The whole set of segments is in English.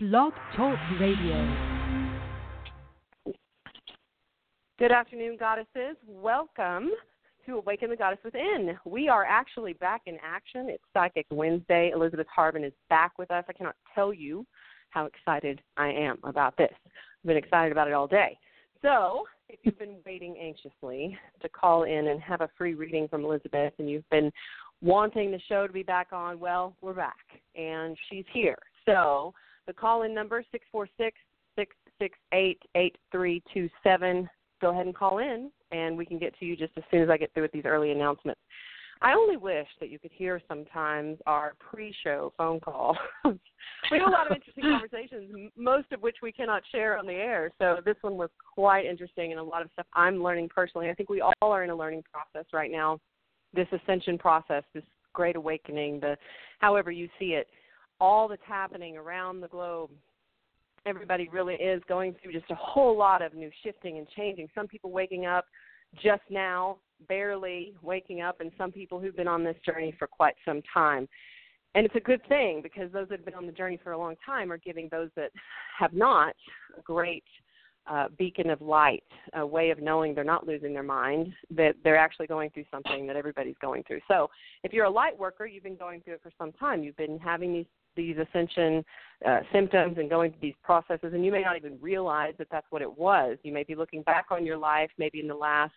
Blog Talk Radio. Good afternoon, goddesses. Welcome to Awaken the Goddess Within. We are actually back in action. It's Psychic Wednesday. Elizabeth Harbin is back with us. I cannot tell you how excited I am about this. I've been excited about it all day. So, if you've been waiting anxiously to call in and have a free reading from Elizabeth and you've been wanting the show to be back on, well, we're back and she's here. So, the call in number 646 668 8327. Go ahead and call in and we can get to you just as soon as I get through with these early announcements. I only wish that you could hear sometimes our pre-show phone call. we have a lot of interesting conversations, most of which we cannot share on the air. So this one was quite interesting and a lot of stuff I'm learning personally. I think we all are in a learning process right now. This ascension process, this great awakening, the however you see it, all that's happening around the globe. Everybody really is going through just a whole lot of new shifting and changing. Some people waking up just now, barely waking up, and some people who've been on this journey for quite some time. And it's a good thing because those that have been on the journey for a long time are giving those that have not a great uh, beacon of light, a way of knowing they're not losing their mind, that they're actually going through something that everybody's going through. So if you're a light worker, you've been going through it for some time. You've been having these these ascension uh, symptoms and going through these processes, and you may not even realize that that's what it was. You may be looking back on your life, maybe in the last,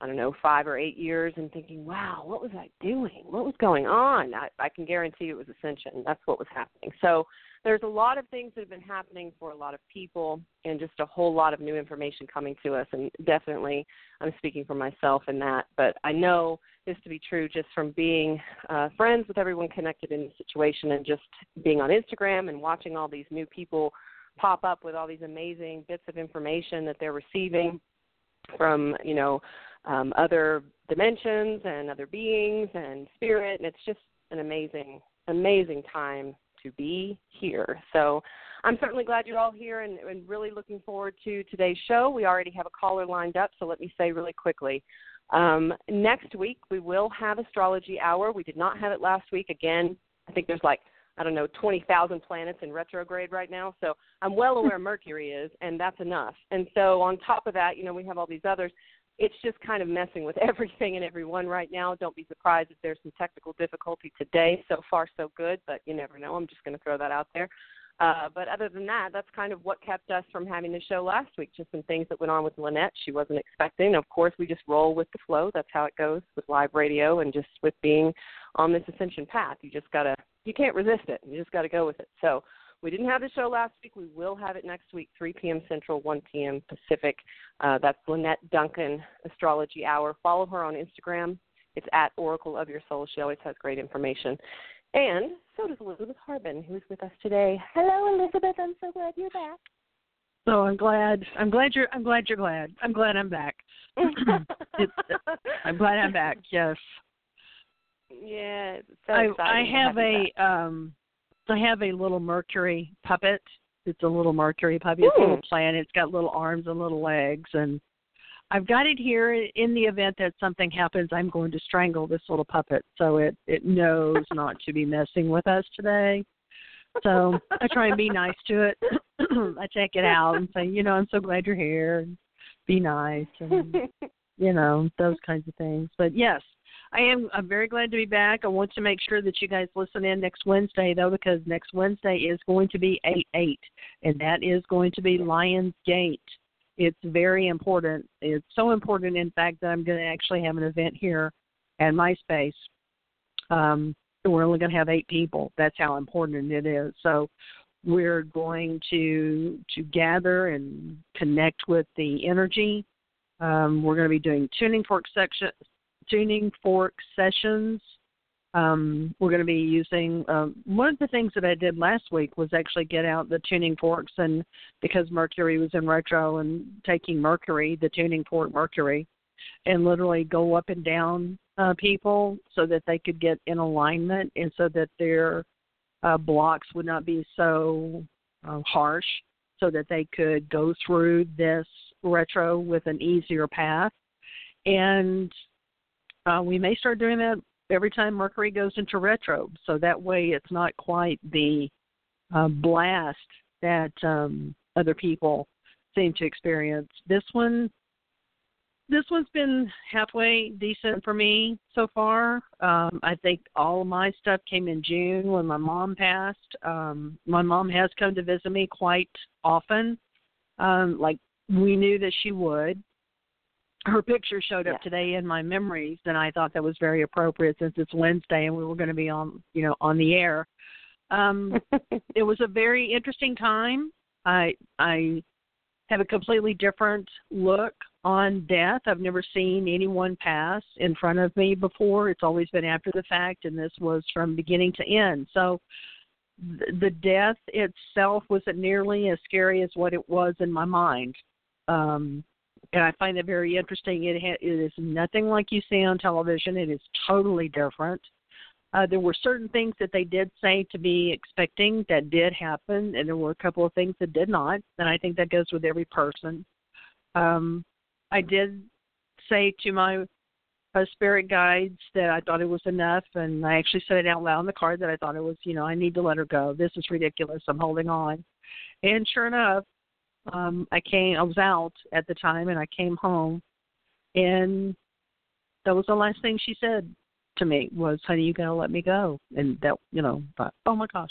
I don't know, five or eight years, and thinking, wow, what was I doing? What was going on? I, I can guarantee it was ascension. That's what was happening. So there's a lot of things that have been happening for a lot of people and just a whole lot of new information coming to us and definitely i'm speaking for myself in that but i know this to be true just from being uh, friends with everyone connected in the situation and just being on Instagram and watching all these new people pop up with all these amazing bits of information that they're receiving from you know um, other dimensions and other beings and spirit and it's just an amazing amazing time to be here so i'm certainly glad you're all here and, and really looking forward to today's show we already have a caller lined up so let me say really quickly um, next week we will have astrology hour. We did not have it last week. Again, I think there's like I don't know twenty thousand planets in retrograde right now, so I'm well aware Mercury is, and that's enough. And so on top of that, you know, we have all these others. It's just kind of messing with everything and everyone right now. Don't be surprised if there's some technical difficulty today. So far, so good, but you never know. I'm just going to throw that out there. Uh, but other than that, that's kind of what kept us from having the show last week. Just some things that went on with Lynette she wasn't expecting. Of course, we just roll with the flow. That's how it goes with live radio and just with being on this ascension path. You just gotta, you can't resist it. You just got to go with it. So we didn't have the show last week. We will have it next week, 3 p.m. Central, 1 p.m. Pacific. Uh, that's Lynette Duncan Astrology Hour. Follow her on Instagram. It's at Oracle of Your Soul. She always has great information. And so does Elizabeth Harbin, who's with us today. Hello, Elizabeth. I'm so glad you're back. Oh, I'm glad. I'm glad you're. I'm glad you're glad. I'm glad I'm back. I'm glad I'm back. Yes. Yeah. So I I have a um I have a little Mercury puppet. It's a little Mercury puppy. It's a little Hmm. planet. It's got little arms and little legs, and I've got it here in the event that something happens. I'm going to strangle this little puppet, so it it knows not to be messing with us today. So I try and be nice to it. I take it out and say, you know, I'm so glad you're here. And be nice, and you know those kinds of things. But yes, I am. I'm very glad to be back. I want to make sure that you guys listen in next Wednesday though, because next Wednesday is going to be eight eight, and that is going to be Lions Gate. It's very important. It's so important, in fact, that I'm going to actually have an event here at MySpace. Um, we're only going to have eight people. That's how important it is. So we're going to to gather and connect with the energy. Um, we're going to be doing tuning fork section, tuning fork sessions. Um, we're going to be using um, one of the things that I did last week was actually get out the tuning forks, and because Mercury was in retro and taking Mercury, the tuning fork Mercury, and literally go up and down uh, people so that they could get in alignment and so that their uh, blocks would not be so uh, harsh, so that they could go through this retro with an easier path. And uh, we may start doing that every time Mercury goes into retro, so that way it's not quite the uh, blast that um other people seem to experience. This one this one's been halfway decent for me so far. Um, I think all of my stuff came in June when my mom passed. Um, my mom has come to visit me quite often. Um, like we knew that she would. Her picture showed up Yeah. today in my memories, and I thought that was very appropriate since it's Wednesday and we were going to be on, you know, on the air. Um, it was a very interesting time. I I have a completely different look on death. I've never seen anyone pass in front of me before. It's always been after the fact, and this was from beginning to end. So th- the death itself wasn't nearly as scary as what it was in my mind. Um, and I find it very interesting. It, ha- it is nothing like you see on television. It is totally different. Uh, there were certain things that they did say to be expecting that did happen, and there were a couple of things that did not. And I think that goes with every person. Um, I did say to my uh, spirit guides that I thought it was enough, and I actually said it out loud on the card that I thought it was, you know, I need to let her go. This is ridiculous. I'm holding on. And sure enough, um, I came. I was out at the time, and I came home, and that was the last thing she said to me was, "Honey, you gotta let me go." And that, you know, but oh my gosh.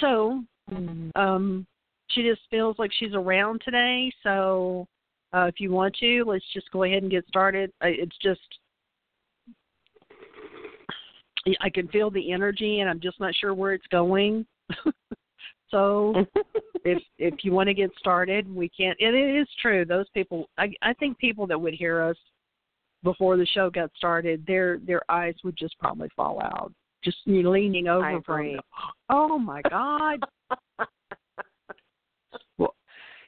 So, um, she just feels like she's around today. So, uh, if you want to, let's just go ahead and get started. I- It's just. I can feel the energy, and I'm just not sure where it's going. so, if if you want to get started, we can't. And it is true; those people. I I think people that would hear us before the show got started, their their eyes would just probably fall out. Just you know, leaning over I from, agree. oh my god,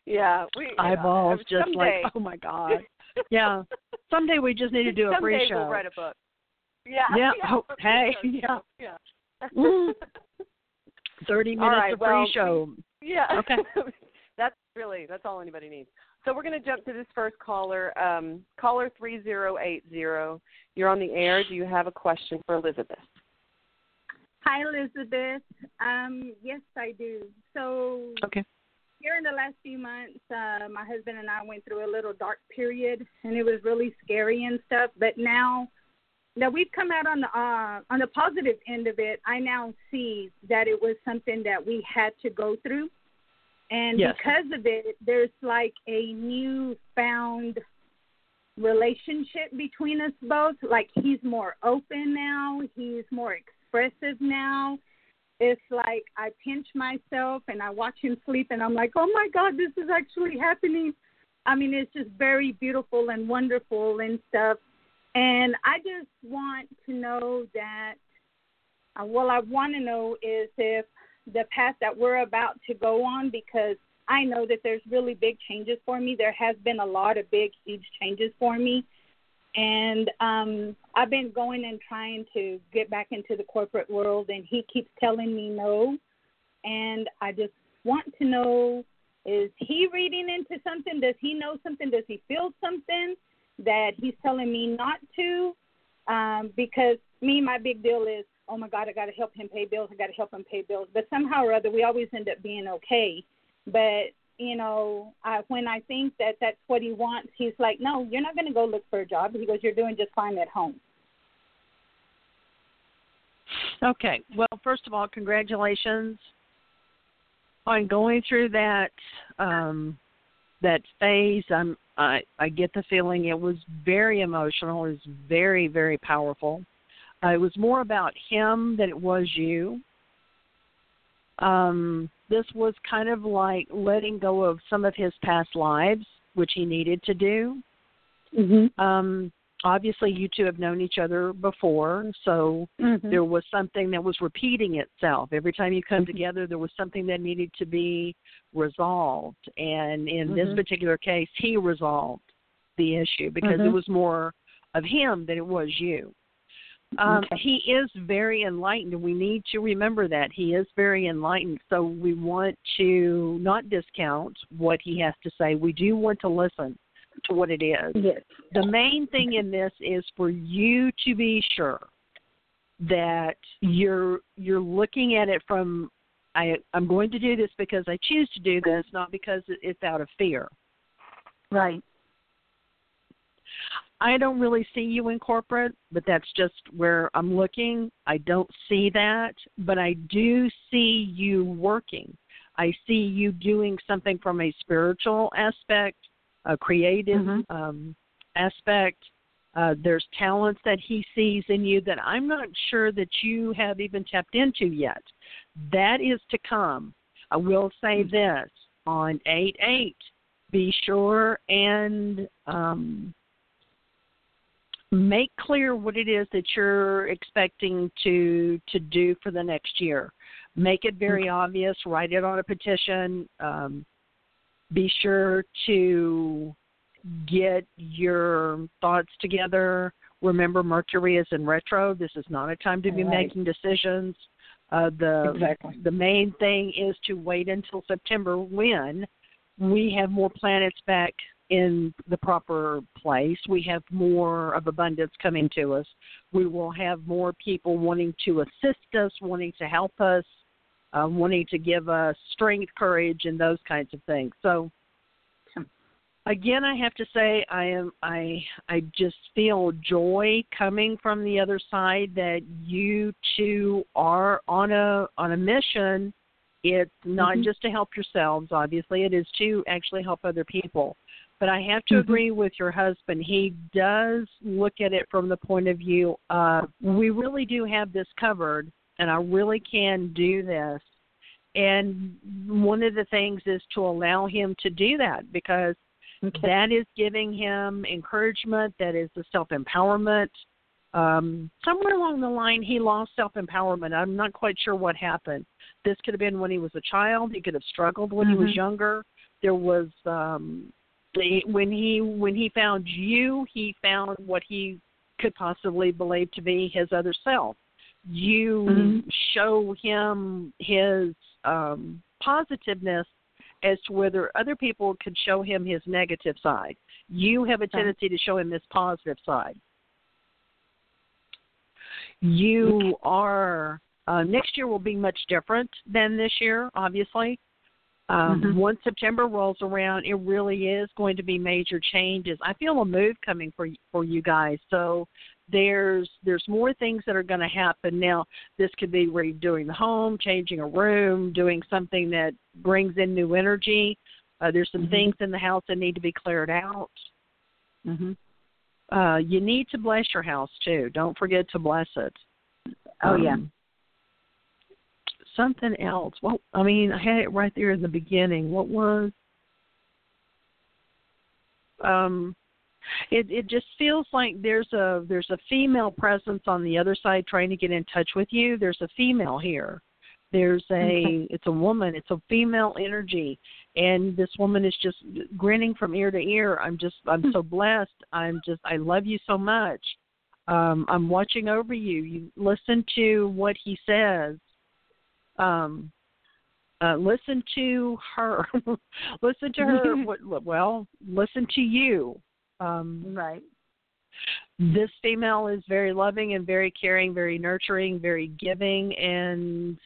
yeah, we eyeballs uh, just someday, like, oh my god. Yeah, someday we just need to do a someday free show. We'll write a book. Yeah. Yeah, yeah oh, hey, yeah. Yeah. Mm. Thirty minutes right, of free well, show. Yeah. Okay. that's really that's all anybody needs. So we're going to jump to this first caller, um, caller three zero eight zero. You're on the air. Do you have a question for Elizabeth? Hi, Elizabeth. Um, yes, I do. So Okay. here in the last few months, uh, my husband and I went through a little dark period, and it was really scary and stuff. But now that we've come out on the uh, on the positive end of it, I now see that it was something that we had to go through, and Yes. because of it, there's like a new found relationship between us both. Like he's more open now, he's more expressive now. It's like I pinch myself and I watch him sleep and I'm like, oh my God, this is actually happening. I mean, it's just very beautiful and wonderful and stuff. And I just want to know that, uh, well, I want to know is if the path that we're about to go on, because I know that there's really big changes for me. There has been a lot of big, huge changes for me. And um I've been going and trying to get back into the corporate world and he keeps telling me no. And I just want to know is he reading into something? Does he know something? Does he feel something that he's telling me not to? Um, because me, my big deal is, oh my God, I got to help him pay bills. I got to help him pay bills. But somehow or other, we always end up being okay. But you know, I, when I think that that's what he wants, he's like, no, you're not going to go look for a job. He goes, you're doing just fine at home. Okay. Well, first of all, congratulations on going through that um that phase. I'm I I get the feeling it was very emotional. It was very very powerful. Uh, it was more about him than it was you. Um this was kind of like letting go of some of his past lives, which he needed to do. Mm-hmm. Um obviously you two have known each other before, so Mm-hmm. there was something that was repeating itself. Every time you come together there was something that needed to be resolved. And in this Mhm. particular case he resolved the issue because it Mhm. was more of him than it was you. Um, Okay. he is very enlightened. And we need to remember that. He is very enlightened. So we want to not discount what he has to say. We do want to listen to what it is Yes. the main thing in this is for you to be sure that you're you're looking at it from I I'm going to do this because I choose to do this, not because it's out of fear. Right. I don't really see you in corporate, but that's just where I'm looking. I don't see that, but I do see you working. I see you doing something from a spiritual aspect, a creative mm-hmm. um, aspect. Uh, there's talents that he sees in you that I'm not sure that you have even tapped into yet. That is to come. I will say mm-hmm. this on 8 8, be sure and um, make clear what it is that you're expecting to to do for the next year. Make it very obvious. Write it on a petition. Um, be sure to get your thoughts together. Remember, Mercury is in retro. This is not a time to be right. making decisions. Uh, the exactly. the main thing is to wait until September when we have more planets back in the proper place. We have more of abundance coming to us. We will have more people wanting to assist us, wanting to help us, uh, wanting to give us strength, courage, and those kinds of things. So, again, I have to say, I am I I just feel joy coming from the other side that you two are on a on a mission. It's not mm-hmm. just to help yourselves, obviously, it is to actually help other people. But I have to mm-hmm. agree with your husband. He does look at it from the point of view of we really do have this covered, and I really can do this. And one of the things is to allow him to do that because okay. that is giving him encouragement, that is the self empowerment. Um, somewhere along the line, he lost self empowerment. I'm not quite sure what happened. This could have been when he was a child. He could have struggled when mm-hmm. he was younger. There was um, when he when he found you, he found what he could possibly believe to be his other self. You mm-hmm. show him his um, positiveness as to whether other people could show him his negative side. You have a tendency to show him this positive side. You are uh, next year will be much different than this year, obviously. Um, mm-hmm. Once September rolls around, it really is going to be major changes. I feel a move coming for for you guys. So there's there's more things that are going to happen now. This could be redoing the home, changing a room, doing something that brings in new energy. Uh, there's some mm-hmm. things in the house that need to be cleared out. Mm-hmm. Uh, you need to bless your house too. Don't forget to bless it. Oh um, yeah something else. Well, I mean, I had it right there in the beginning. What was? Um, it it just feels like there's a there's a female presence on the other side trying to get in touch with you. There's a female here. There's a okay. it's a woman. It's a female energy, and this woman is just grinning from ear to ear. I'm just I'm so blessed. I'm just I love you so much. Um, I'm watching over you. You listen to what he says um, uh, listen to her. listen to her. well, listen to you. Um, right. This female is very loving and very caring, very nurturing, very giving, and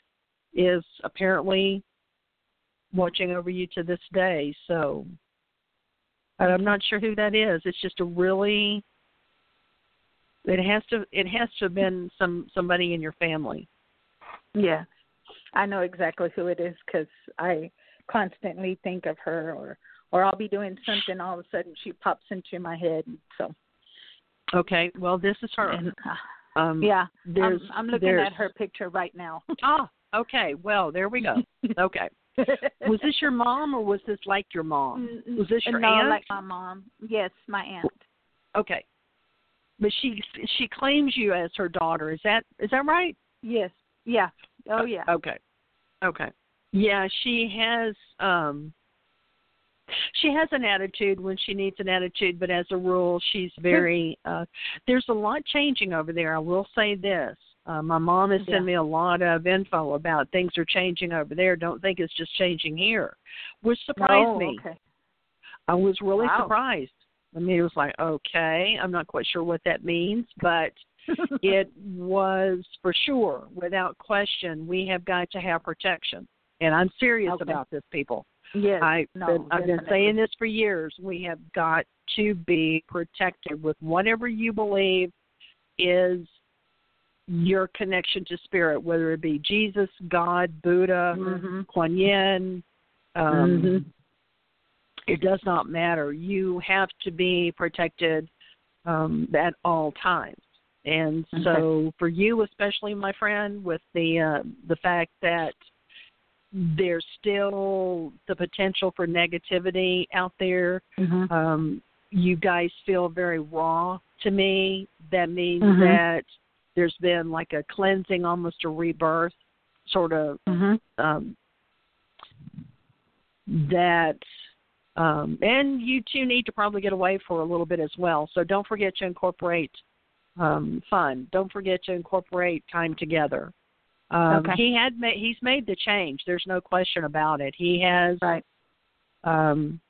is apparently watching over you to this day. So, I'm not sure who that is. It's just a really. It has to. It has to have been some somebody in your family. Yeah. I know exactly who it is because I constantly think of her, or or I'll be doing something, all of a sudden she pops into my head. So. Okay. Well, this is her. And, uh, um, yeah. I'm, I'm looking at her picture right now. ah. Okay. Well, there we go. Okay. was this your mom or was this like your mom? Was this your no, aunt? like my mom. Yes, my aunt. Okay. But she she claims you as her daughter. Is that is that right? Yes. Yeah. Oh yeah. Okay. Okay. Yeah, she has um she has an attitude when she needs an attitude, but as a rule she's very uh there's a lot changing over there. I will say this. Uh, my mom has sent me a lot of info about things are changing over there. Don't think it's just changing here, which surprised oh, me. Okay. I was really wow. surprised. I mean, it was like, okay, I'm not quite sure what that means, but it was for sure, without question, we have got to have protection. And I'm serious Okay. about this, people. Yes. I no, been, I've been saying this for years. We have got to be protected with whatever you believe is your connection to spirit, whether it be Jesus, God, Buddha, Mhm. Kuan Yin. Um, Mhm. It does not matter. You have to be protected um, at all times. And so, for you, especially my friend, with the uh, the fact that there's still the potential for negativity out there, Mhm. um, you guys feel very raw to me. That means Mhm. that there's been like a cleansing, almost a rebirth, sort of Mhm. um, that um, and you two need to probably get away for a little bit as well. So don't forget to incorporate um, fun. Don't forget to incorporate time together. Um, Okay. He had made he's made the change. There's no question about it. He has Right. um,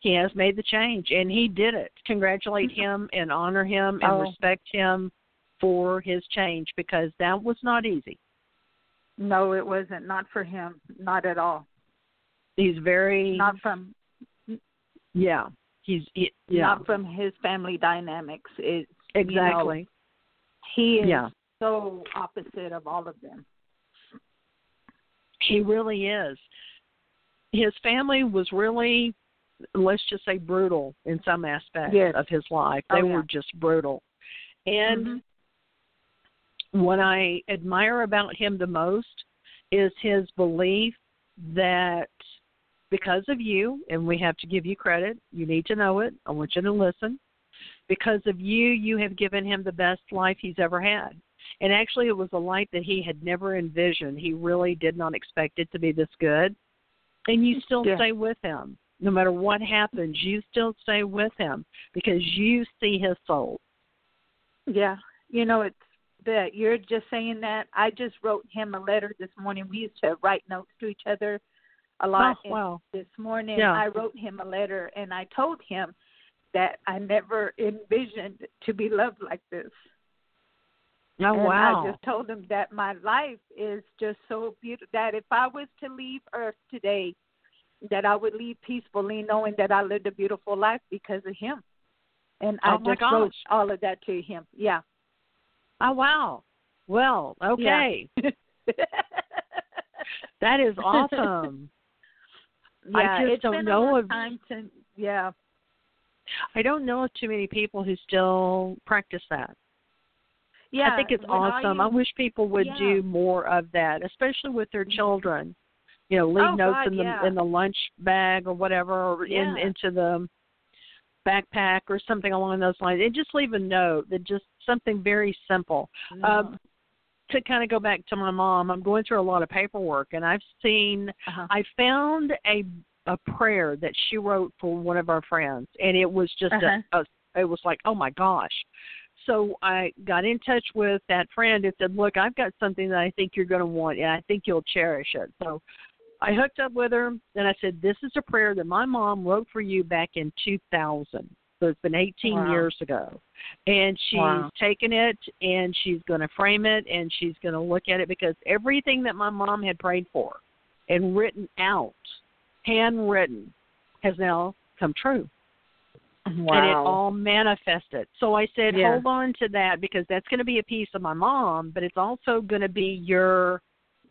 he has made the change, and he did it. Congratulate him and honor him and Oh. respect him for his change because that was not easy. No, it wasn't. Not for him. Not at all. He's very Not from yeah. He's he, yeah not from his family dynamics. It exactly. he is Yeah. so opposite of all of them. He really is. His family was really, let's just say, brutal in some aspects Yes. of his life. Oh, They yeah. were just brutal. And Mhm. what I admire about him the most is his belief that because of you, and we have to give you credit, you need to know it. I want you to listen. Because of you, you have given him the best life he's ever had. And actually, it was a life that he had never envisioned. He really did not expect it to be this good. And you still Yeah. stay with him. No matter what happens, you still stay with him because you see his soul. Yeah, you know it's that you're just saying that. I just wrote him a letter this morning. We used to write notes to each other a lot. Oh, wow. This morning, Yeah. I wrote him a letter, and I told him that I never envisioned to be loved like this. Oh, and wow. I just told him that my life is just so beautiful that if I was to leave Earth today, that I would leave peacefully, knowing that I lived a beautiful life because of him. And I Oh, just wrote all of that to him. Yeah. Oh, wow. Well, okay. That is awesome. I yeah, just it's don't been know of- time since. Yeah, I don't know of too many people who still practice that. Yeah. I think it's awesome. I used- wish people would Yeah. do more of that, especially with their children. You know, leave Oh, notes God, in the yeah. in the lunch bag or whatever, or in into the backpack or something along those lines. And just leave a note that just something very simple. Um, to kind of go back to my mom, I'm going through a lot of paperwork, and I've seen uh-huh. I found a a prayer that she wrote for one of our friends, and it was just Uh-huh. a, a it was like, oh my gosh. So I got in touch with that friend and said, look, I've got something that I think you're going to want, and I think you'll cherish it. So I hooked up with her, and I said, this is a prayer that my mom wrote for you back in 2000. So it's been 18 Wow. years ago. And she's Wow. taken it and she's going to frame it and she's going to look at it because everything that my mom had prayed for and written out, handwritten, has now come true. Wow. And it all manifested. So I said, Yeah. hold on to that because that's going to be a piece of my mom, but it's also going to be your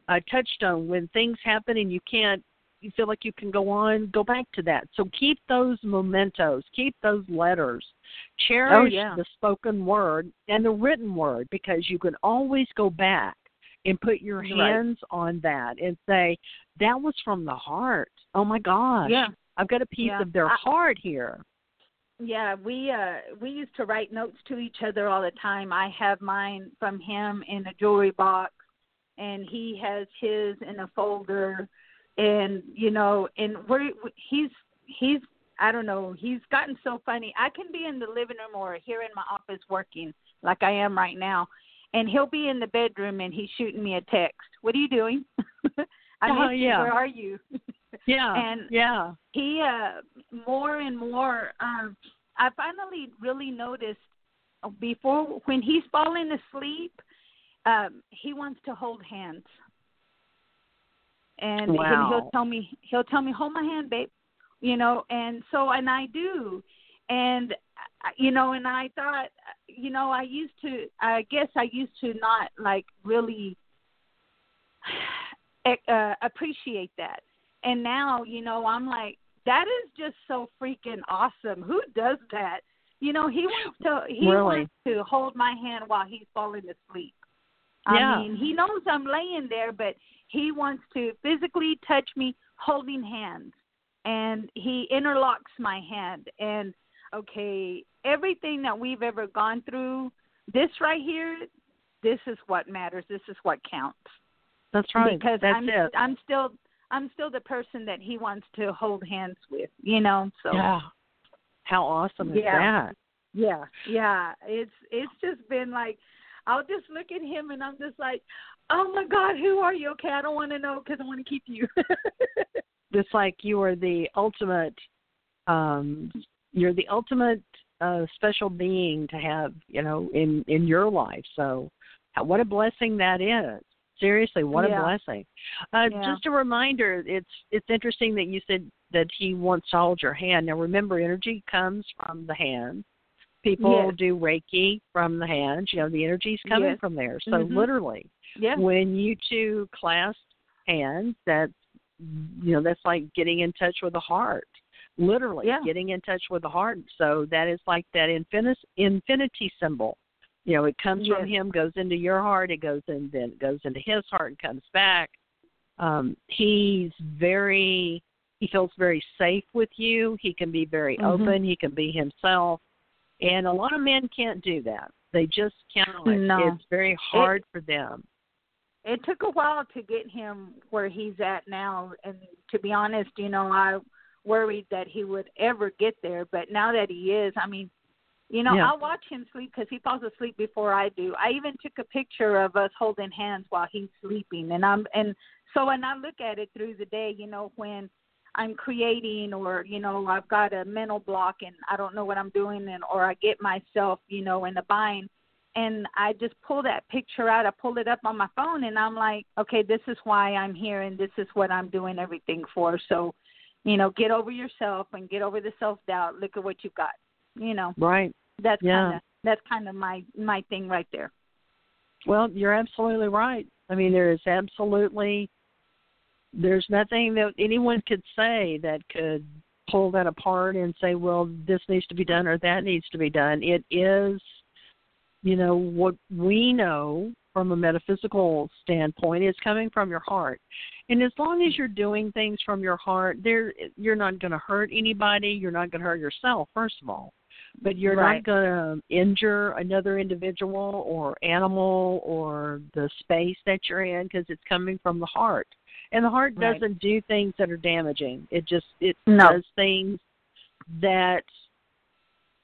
uh, touchstone when things happen and you can't, you feel like you can go on, go back to that. So keep those mementos, keep those letters, cherish Oh, yeah. the spoken word and the written word because you can always go back and put your Right. hands on that and say, that was from the heart. Oh my gosh. Yeah. I've got a piece Yeah. of their I- heart here. Yeah, we uh we used to write notes to each other all the time. I have mine from him in a jewelry box and he has his in a folder and you know and we're he's he's I don't know, he's gotten so funny. I can be in the living room or here in my office working like I am right now and he'll be in the bedroom and he's shooting me a text. What are you doing? I Oh, miss you. yeah. Where are you? Yeah. And yeah. he uh more and more um I finally really noticed before when he's falling asleep um he wants to hold hands. And Wow. he'll tell me he'll tell me hold my hand, babe, you know, and so and I do, and uh, you know, and I thought, you know, I used to, I guess I used to not like really uh, appreciate that, and now, you know, I'm like, that is just so freaking awesome. Who does that? You know, he wants to he Really? wants to hold my hand while he's falling asleep. I Yeah. mean, he knows I'm laying there, but he wants to physically touch me holding hands. And he interlocks my hand. And okay, everything that we've ever gone through, this right here, this is what matters. This is what counts. That's right. Because That's I'm it. I'm still I'm still the person that he wants to hold hands with, you know. So Yeah. How awesome is Yeah. that? yeah, yeah. It's it's just been like I'll just look at him and I'm just like, oh my God, who are you? Okay, I don't want to know because I want to keep you. It's like you are the ultimate um you're the ultimate uh special being to have, you know, in in your life. So what a blessing that is. Seriously, what Yeah. a blessing. Uh Yeah. just a reminder, it's it's interesting that you said that he wants to hold your hand. Now remember energy comes from the hand. People Yes. do Reiki from the hands, you know, the energy's coming Yes. from there. So Mhm. literally yeah. when you two clasp hands that's you know that's like getting in touch with the heart literally Yeah. getting in touch with the heart so that is like that infinity infinity symbol you know it comes from him goes into your heart it goes in then it goes into his heart and comes back. Um he's very he feels very safe with you. He can be very Mhm. open. He can be himself. And a lot of men can't do that. They just cannot. No. it's very hard for them. It took a while to get him where he's at now. And to be honest you know i worried that he would ever get there. But now that he is i mean you know Yeah. i'll watch him sleep because he falls asleep before i do i even took a picture of us holding hands while he's sleeping and i'm and so when i look at it through the day you know when i'm creating or you know i've got a mental block and i don't know what i'm doing and or i get myself you know in a bind and I just pull that picture out. I pull it up on my phone, and I'm like, okay, this is why I'm here, and this is what I'm doing everything for. So, you know, get over yourself and get over the self doubt. Look at what you've got. You know, right that's Yeah. kind of that's kind of my my thing right there. Well, you're absolutely right. I mean, there is absolutely there's nothing that anyone could say that could pull that apart and say, well, this needs to be done or that needs to be done. It is, you know, what we know from a metaphysical standpoint is coming from your heart. And as long as you're doing things from your heart, there you're not going to hurt anybody, you're not going to hurt yourself first of all but you're Right. not going to injure another individual or animal or the space that you're in because it's coming from the heart and the heart Right. doesn't do things that are damaging it just it No. does things that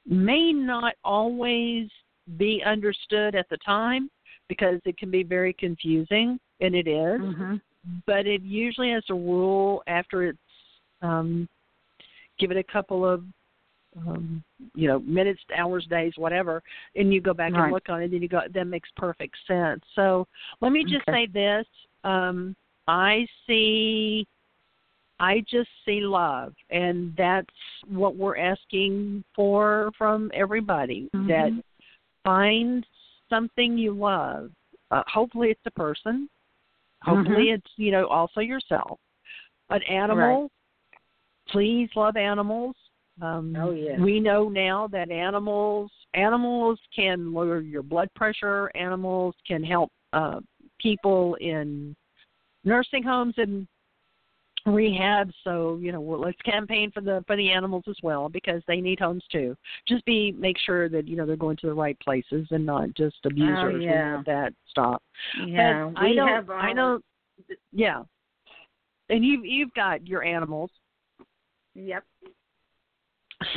may not always be understood at the time because it can be very confusing and it is Mm-hmm. but it usually as a rule after it's um give it a couple of um you know minutes hours days whatever and you go back Right. and look on it and you go that makes perfect sense so let me just Okay. say this um i see i just see love and that's what we're asking for from everybody that Mhm. find something you love uh, hopefully it's a person hopefully Mhm. it's you know also yourself an animal please love animals um Oh, yes. we know now that animals animals can lower your blood pressure animals can help uh people in nursing homes and rehab so you know well, let's campaign for the for the animals as well because they need homes too just be make sure that you know they're going to the right places and not just abusers we Oh, yeah. that stop Yeah, but I we know, have I our- know, yeah. And you've you've got your animals, Yep.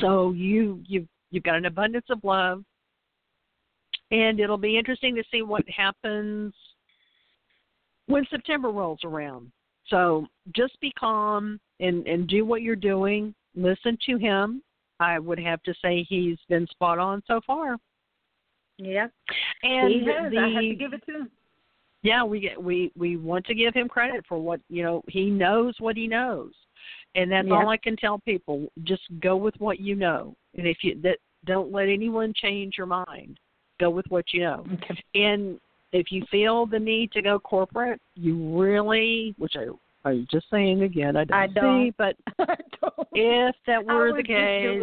So you you've you've got an abundance of love, and it'll be interesting to see what happens when September rolls around. So just be calm and and do what you're doing. Listen to him. I would have to say he's been spot on so far. Yeah, And he has. the I have to give it to him. yeah, we get we we want to give him credit for what you know. He knows what he knows, and that's Yeah. all I can tell people. Just go with what you know, and if you that don't let anyone change your mind. Go with what you know. Okay. And if you feel the need to go corporate, you really, which I I was just saying again, I don't, I don't. see, but don't. if that were the case,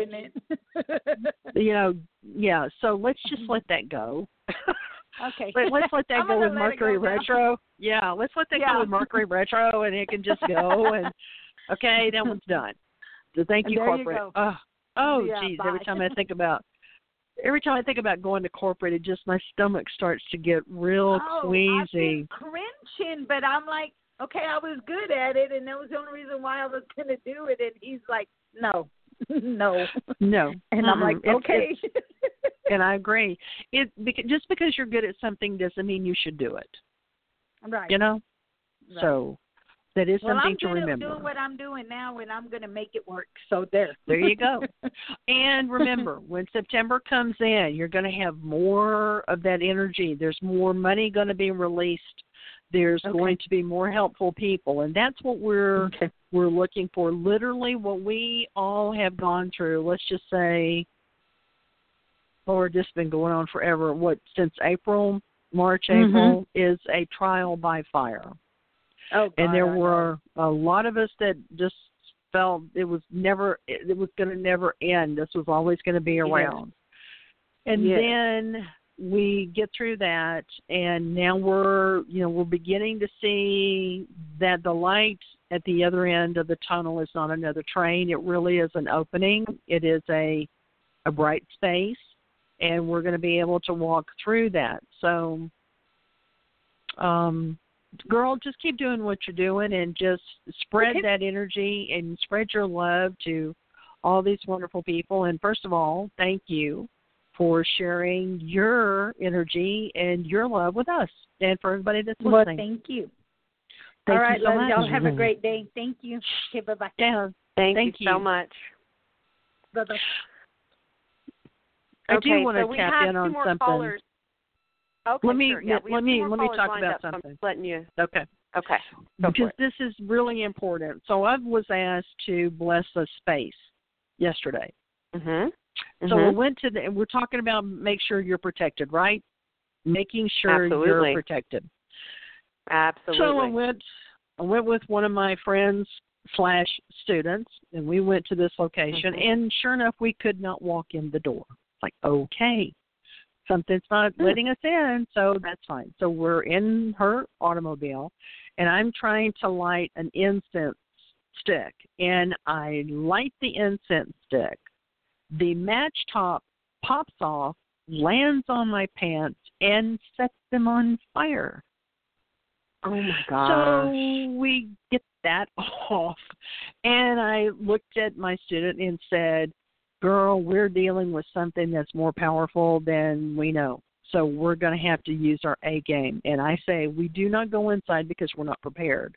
you know, yeah. So let's just let that go. okay. Let, let's let that go with Mercury go now. retro. Yeah, let's let that Yeah. go with Mercury retro, and it can just go. And okay, that one's done. So thank you, there you corporate. oh, oh, Yeah, geez. bye. Every time I think about, every time I think about going to corporate, it just my stomach starts to get real oh, I've queasy. been cringing, but I'm like, okay, I was good at it, and that was the only reason why I was going to do it. And he's like, no, no. No, And I'm like, Mm-mm. It's- okay. it's- and I agree. It because, just because you're good at something doesn't mean you should do it. right. You know. Right. So that is well, something I'm to remember. doing what I'm doing now, and I'm going to make it work. So there. There you go. And remember, when September comes in, you're going to have more of that energy. There's more money going to be released. There's Okay. going to be more helpful people, and that's what we're okay. we're looking for. Literally, what we all have gone through. Let's just say, Lord, this has been going on forever. What since April, March, Mhm. April is a trial by fire Oh, and there I know. were a lot of us that just felt it was never it was going to never end this was always going to be Yes. around and Yes. then we get through that and now we're you know we're beginning to see that the light at the other end of the tunnel is not another train it really is an opening it is a a bright space and we're going to be able to walk through that so um girl just keep doing what you're doing and just spread Okay. that energy and spread your love to all these wonderful people and first of all thank you for sharing your energy and your love with us and for everybody that's Well, listening thank you. Thank All you right, so love much. y'all. Have a great day. Thank you. Okay, bye bye. yeah Thank, Thank you so much. Bye bye. i okay, do want so to we tap have in two on more something Callers. Okay, Let me- sure. Yeah, let me- let me talk about up, so I'm something. just letting you. okay Okay. Go because this is really important so i was asked to bless a space yesterday Mhm. So we Mhm. went to the, we're talking about make sure you're protected, right? Making sure Absolutely. you're protected. Absolutely. So I went, I went with one of my friends slash students, and we went to this location. Mhm. And sure enough, we could not walk in the door. Like, okay, something's not Hmm. letting us in, so that's fine. So we're in her automobile, and I'm trying to light an incense stick, and I light the incense stick. The match top pops off, lands on my pants, and sets them on fire. oh my gosh. So we get that off. And I looked at my student and said, Girl, we're dealing with something that's more powerful than we know. So we're going to have to use our A game. And I say, we do not go inside because we're not prepared.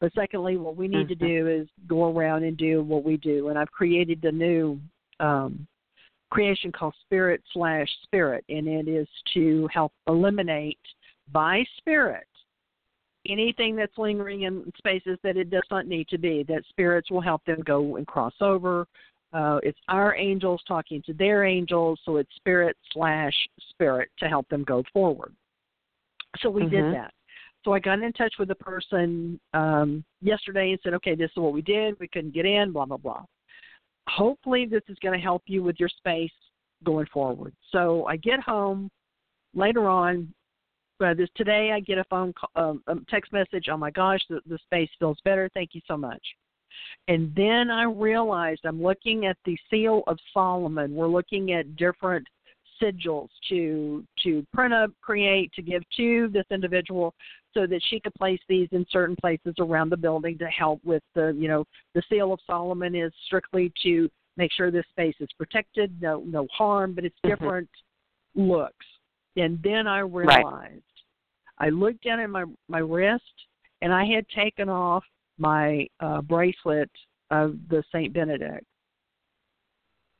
But secondly, what we need to Mhm. do is go around and do what we do. And I've created a new um, creation called Spirit slash Spirit, and it is to help eliminate by spirit anything that's lingering in spaces that it does not need to be, that spirits will help them go and cross over. Uh, it's our angels talking to their angels, so it's spirit slash spirit to help them go forward. So we Mhm. did that. So I got in touch with the person um, yesterday and said, okay, this is what we did. We couldn't get in, blah, blah, blah. Hopefully, this is going to help you with your space going forward. So I get home later on, uh, this today I get a phone call, um, a text message. Oh my gosh, the, the space feels better. Thank you so much. And then I realized I'm looking at the seal of Solomon. We're looking at different sigils to to print up, create, to give to this individual, so that she could place these in certain places around the building to help with the you know the seal of Solomon is strictly to make sure this space is protected, no no harm, but it's Mhm. different looks. And then I realized I looked down at my my wrist and I had taken off my uh, bracelet of the Saint Benedict.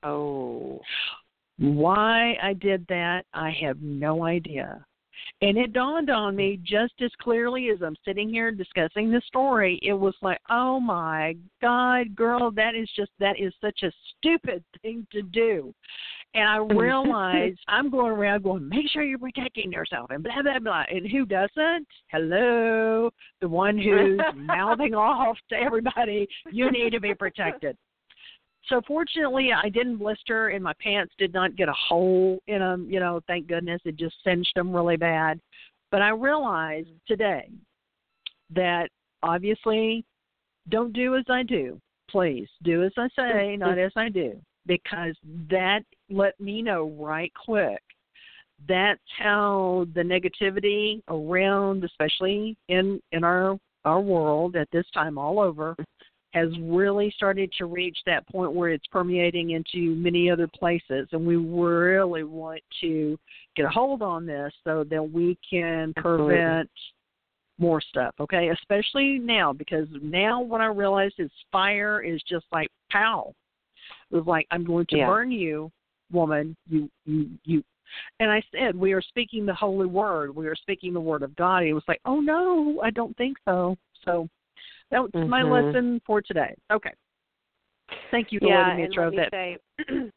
Oh. Why I did that, I have no idea. And it dawned on me just as clearly as I'm sitting here discussing this story. It was like, oh my God, girl, that is just, that is such a stupid thing to do. And I realized I'm going around going, make sure you're protecting yourself and blah, blah, blah. And who doesn't? Hello, the one who's mouthing off to everybody, you need to be protected. So fortunately, I didn't blister, and my pants did not get a hole in them. You know, thank goodness, it just cinched them really bad. But I realized today that obviously, don't do as I do. Please do as I say, not as I do, because that let me know right quick. That's how the negativity around, especially in in our our world at this time all over, has really started to reach that point where it's permeating into many other places. And we really want to get a hold on this so that we can prevent more stuff okay? Especially now because now what i realize is fire is just like pow it was like i'm going to Yeah. burn you woman you you you and i said we are speaking the holy word we are speaking the word of god He was like oh no i don't think so so that was my Mhm. lesson for today. Okay. Thank you for yeah, letting me throw let me that. say,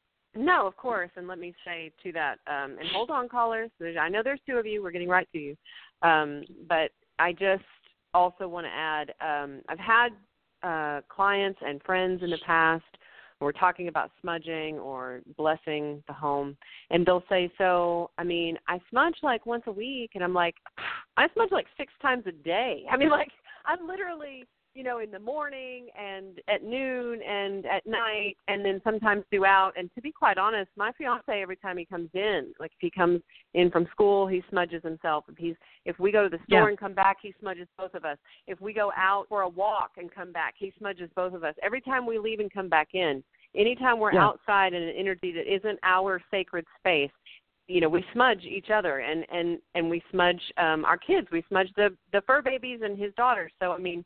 no, of course, and let me say to that, um, and hold on, callers. I know there's two of you. We're getting right to you, um, but I just also want to add. Um, I've had uh, clients and friends in the past. We're talking about smudging or blessing the home, and they'll say, "So, I mean, I smudge like once a week," and I'm like, "I smudge like six times a day." I mean, like I'm literally you know, in the morning and at noon and at night and then sometimes throughout. And to be quite honest, my fiance every time he comes in, like if he comes in from school, he smudges himself. If he's if we go to the store Yeah. and come back, he smudges both of us. If we go out for a walk and come back, he smudges both of us. Every time we leave and come back in, anytime we're Yeah. outside in an energy that isn't our sacred space, you know we smudge each other and and and we smudge um our kids we smudge the the fur babies and his daughters so i mean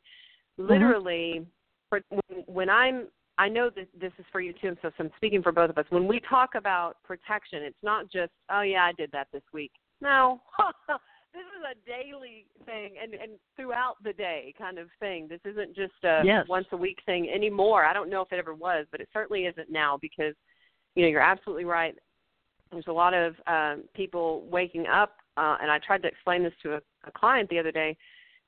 literally for when, when i'm i know that this is for you too and so, so i'm speaking for both of us. When we talk about protection it's not just oh yeah i did that this week. No. This is a daily thing and and throughout the day kind of thing. This isn't just a Yes. once a week thing anymore. I don't know if it ever was but it certainly isn't now because you know you're absolutely right. There's a lot of um, people waking up, uh, and I tried to explain this to a, a client the other day.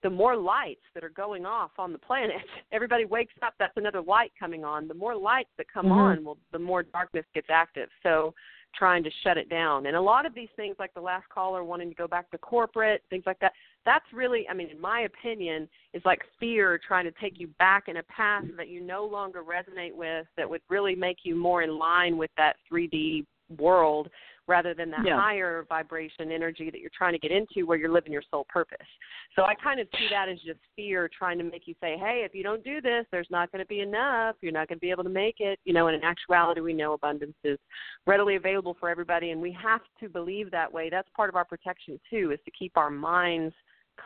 The more lights that are going off on the planet, everybody wakes up. That's another light coming on. The more lights that come Mhm. on, well, the more darkness gets active. So, trying to shut it down. And a lot of these things, like the last caller wanting to go back to corporate, things like that. That's really, I mean, in my opinion, is like fear trying to take you back in a path that you no longer resonate with. That would really make you more in line with that 3D world rather than that Yeah. higher vibration energy that you're trying to get into where you're living your soul purpose. So I kind of see that as just fear trying to make you say, hey, if you don't do this, there's not going to be enough. You're not going to be able to make it. You know, and in actuality, we know abundance is readily available for everybody, and we have to believe that way. That's part of our protection, too, is to keep our minds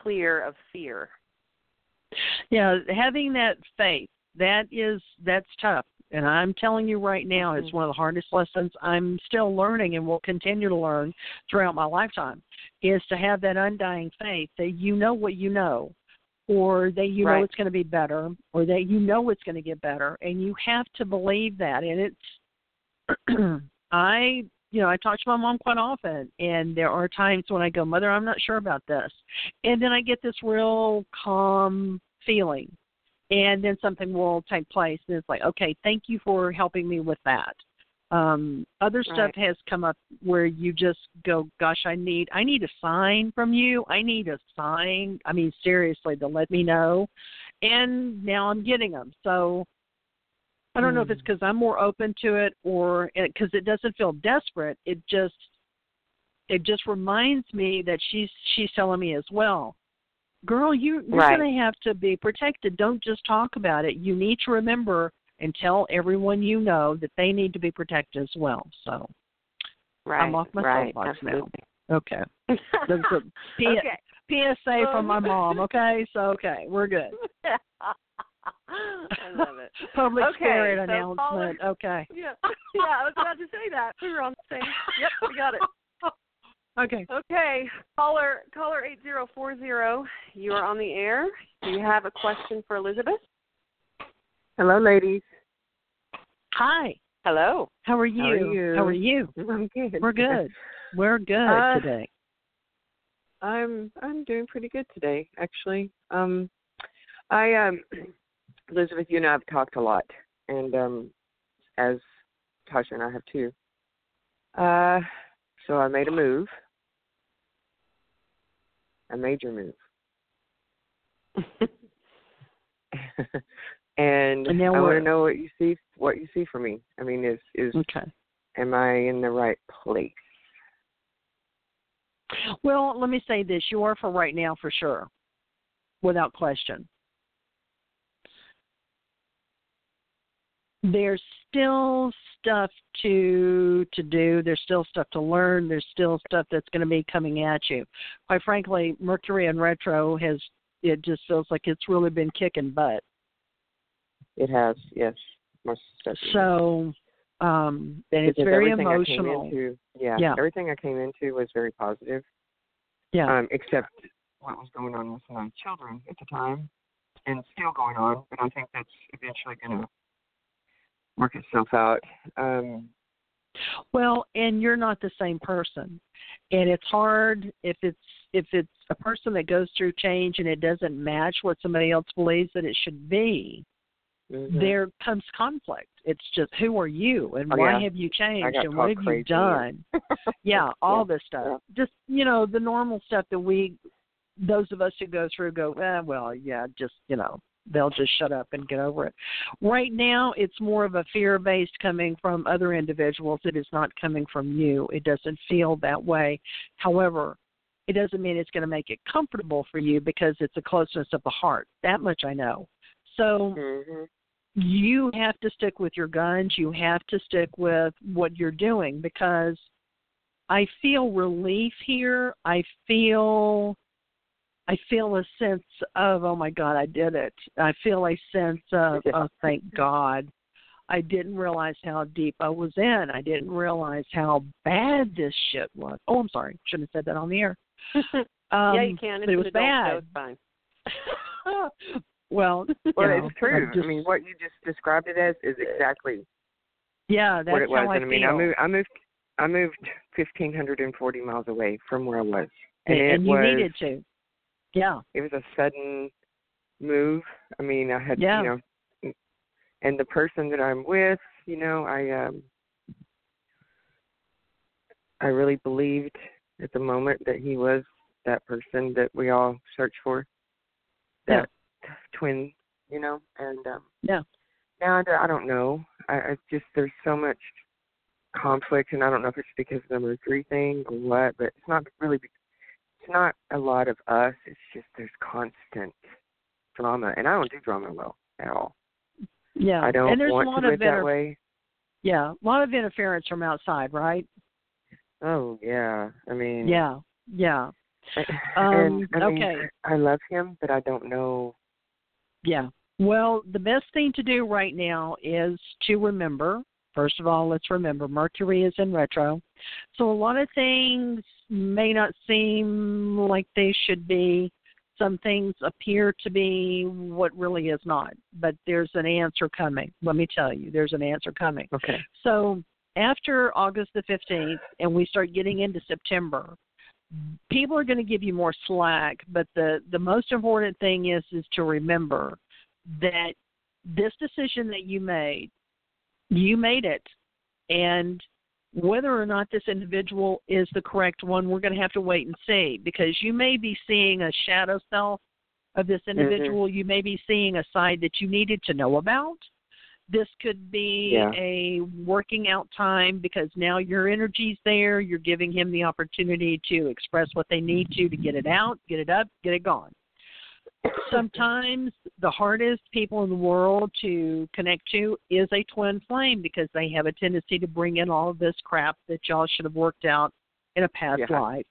clear of fear. Yeah, having that faith, that is that's tough. And I'm telling you right now, it's Mhm. one of the hardest lessons I'm still learning and will continue to learn throughout my lifetime is to have that undying faith that you know what you know or that you know it's going to be better or that you know it's going to get better and you have to believe that. And it's I you know, I talk to my mom quite often and there are times when I go, Mother, I'm not sure about this. And then I get this real calm feeling and then something will take place and it's like okay thank you for helping me with that. Um other stuff has come up where you just go gosh i need i need a sign from you. I need a sign. I mean seriously to let me know. And now i'm getting them so i don't know if it's because i'm more open to it or because it doesn't feel desperate. It just it just reminds me that she's she's telling me as well girl you you're Right. going to have to be protected don't just talk about it you need to remember and tell everyone you know that they need to be protected as well so Right. I'm off my right. soapbox now. Okay that's a P- okay. psa from my Um, mom okay so okay we're good I love it. public Okay, spirit so announcement okay Yeah, yeah. I was about to say that. We were on the same. Yep, we got it. Okay. Okay, caller caller eight zero four zero. You are on the air. Do you have a question for Elizabeth? Hello, ladies. Hi. Hello. How are you? How are you? How are you? I'm good. We're good. We're good Uh, today. I'm I'm doing pretty good today, actually. Um, I um, Elizabeth, you and I have talked a lot, and um, as Tasha and I have too. Uh, so I made a move, a major move, and, And I want to know what you see. What you see for me. I mean, is is Okay. am I in the right place? Well, let me say this: you are for right now, for sure, without question. There's still stuff to to do. There's still stuff to learn. There's still stuff that's going to be coming at you. Quite frankly, Mercury in retro has it just feels like it's really been kicking butt. It has, yes, most. So, um, and it's Because very everything I came emotional. into, yeah, Yeah. everything I came into was very positive. Yeah. Um, except what was going on with my children at the time, and still going on. But I think that's eventually going to work itself out. Um, Well, and you're not the same person. And it's hard if it's if it's a person that goes through change and it doesn't match what somebody else believes that it should be, mhm. there comes conflict. It's just who are you and Oh, why yeah. have you changed and what have you done? yeah, all Yeah, this stuff. Just you know, the normal stuff that we those of us who go through go, eh, well, yeah, just you know, they'll just shut up and get over it. Right now, it's more of a fear based coming from other individuals. It is not coming from you. It doesn't feel that way. However, it doesn't mean it's going to make it comfortable for you because it's a closeness of the heart. That much I know. So Mhm. you have to stick with your guns. You have to stick with what you're doing because I feel relief here. I feel I feel a sense of oh my god, I did it. I feel a sense of oh thank God. I didn't realize how deep I was in. I didn't realize how bad this shit was. Oh, I'm sorry. Shouldn't have said that on the air. Um, yeah, you can. It's it was bad. It's fine. well, Well, know, it's true. I'm just- I mean, what you just described it as is exactly yeah, that's what it was. how I and I mean, feel. I moved, I moved, I moved fifteen hundred and forty miles away from where I was, and, and, and you was needed to. Yeah. it was a sudden move. I mean, I had Yeah. you know, and the person that I'm with, you know, I um, I really believed at the moment that he was that person that we all search for, Yeah. that twin, you know, and um, Yeah. now I don't- I don't know. I, I just there's so much conflict, and I don't know if it's because of the Mercury thing or what, but it's not really. Not a lot of us. It's just there's constant drama, and I don't do drama well at all. Yeah. I don't and there's want a lot to of live that inter- way. Yeah, a lot of interference from outside, right? Oh yeah, I mean, Yeah. Yeah. and Um, I mean, okay. I love him, but I don't know. Yeah. Well, the best thing to do right now is to remember. First of all, let's remember Mercury is in retro. So a lot of things may not seem like they should be. Some things appear to be what really is not. But there's an answer coming. Let me tell you, there's an answer coming. Okay. So after August the 15th and we start getting into September, people are going to give you more slack, but the the most important thing is is to remember that this decision that you made, you made it. And whether or not this individual is the correct one, we're going to have to wait and see because you may be seeing a shadow self of this mm-hmm. individual. You may be seeing a side that you needed to know about. This could be Yeah. a working out time because now your energy's there. You're giving him the opportunity to express what they need to to get it out, get it up, get it gone. Sometimes the hardest people in the world to connect to is a twin flame because they have a tendency to bring in all of this crap that y'all should have worked out in a past Yeah. life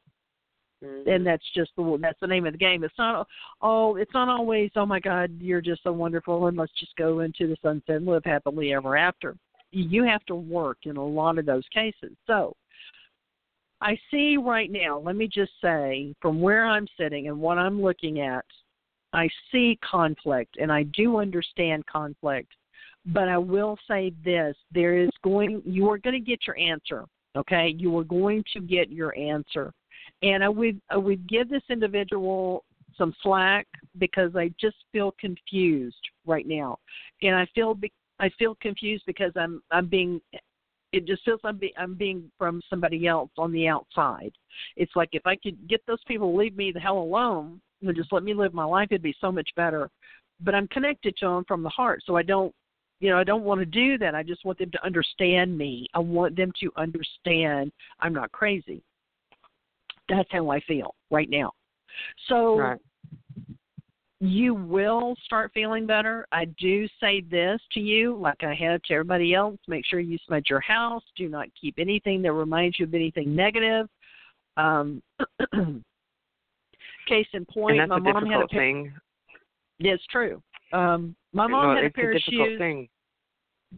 Mhm. and that's just the that's the name of the game. It's not oh, it's not always oh my God, you're just so wonderful and let's just go into the sunset and live happily ever after. You have to work in a lot of those cases. So I see right now, let me just say, from where I'm sitting and what I'm looking at, I see conflict and I do understand conflict. But I will say this there is going, you are going to get your answer, okay? You are going to get your answer. And I would, I would give this individual some slack because I just feel confused right now. And I feel, I feel confused because I'm, I'm being it just feels I'm, be, I'm being from somebody else on the outside. It's like if I could get those people to leave me the hell alone and just let me live my life, it'd be so much better. But I'm connected to them from the heart, so I don't, you know, I don't want to do that. I just want them to understand me. I want them to understand I'm not crazy. That's how I feel right now. So Right. you will start feeling better. I do say this to you, like I have to everybody else make sure you smudge your house. Do not keep anything that reminds you of anything negative. Um, case in point, my mom had a pair, thing. yeah, it's true. Um, my mom well, had a pair a of shoes thing.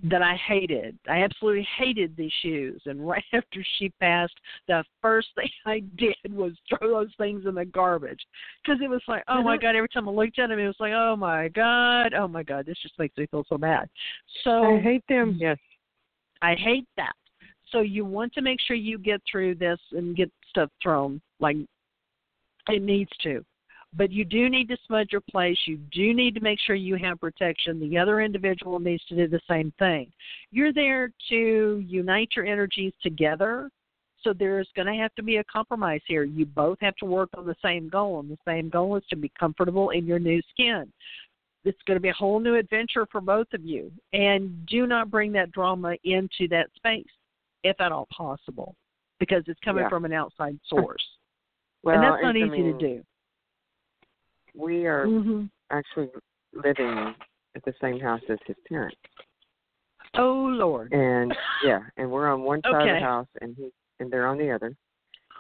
that I hated. I absolutely hated these shoes. And right after she passed, the first thing I did was throw those things in the garbage because it was like, oh my god! Every time I looked at them, it was like, oh my god, oh my god, this just makes me feel so bad. So I hate them. Yes. I hate that. So you want to make sure you get through this and get stuff thrown like it needs to. But you do need to smudge your place. You do need to make sure you have protection. The other individual needs to do the same thing. You're there to unite your energies together. So there's going to have to be a compromise here. You both have to work on the same goal, and the same goal is to be comfortable in your new skin. It's going to be a whole new adventure for both of you. And do not bring that drama into that space, if at all possible, because it's coming Yeah. from an outside source. Well, and that's not I easy mean, to do. We are hmm actually living at the same house as his parents, Oh Lord. and yeah, and we're on one side of the house, and he and they're on the other.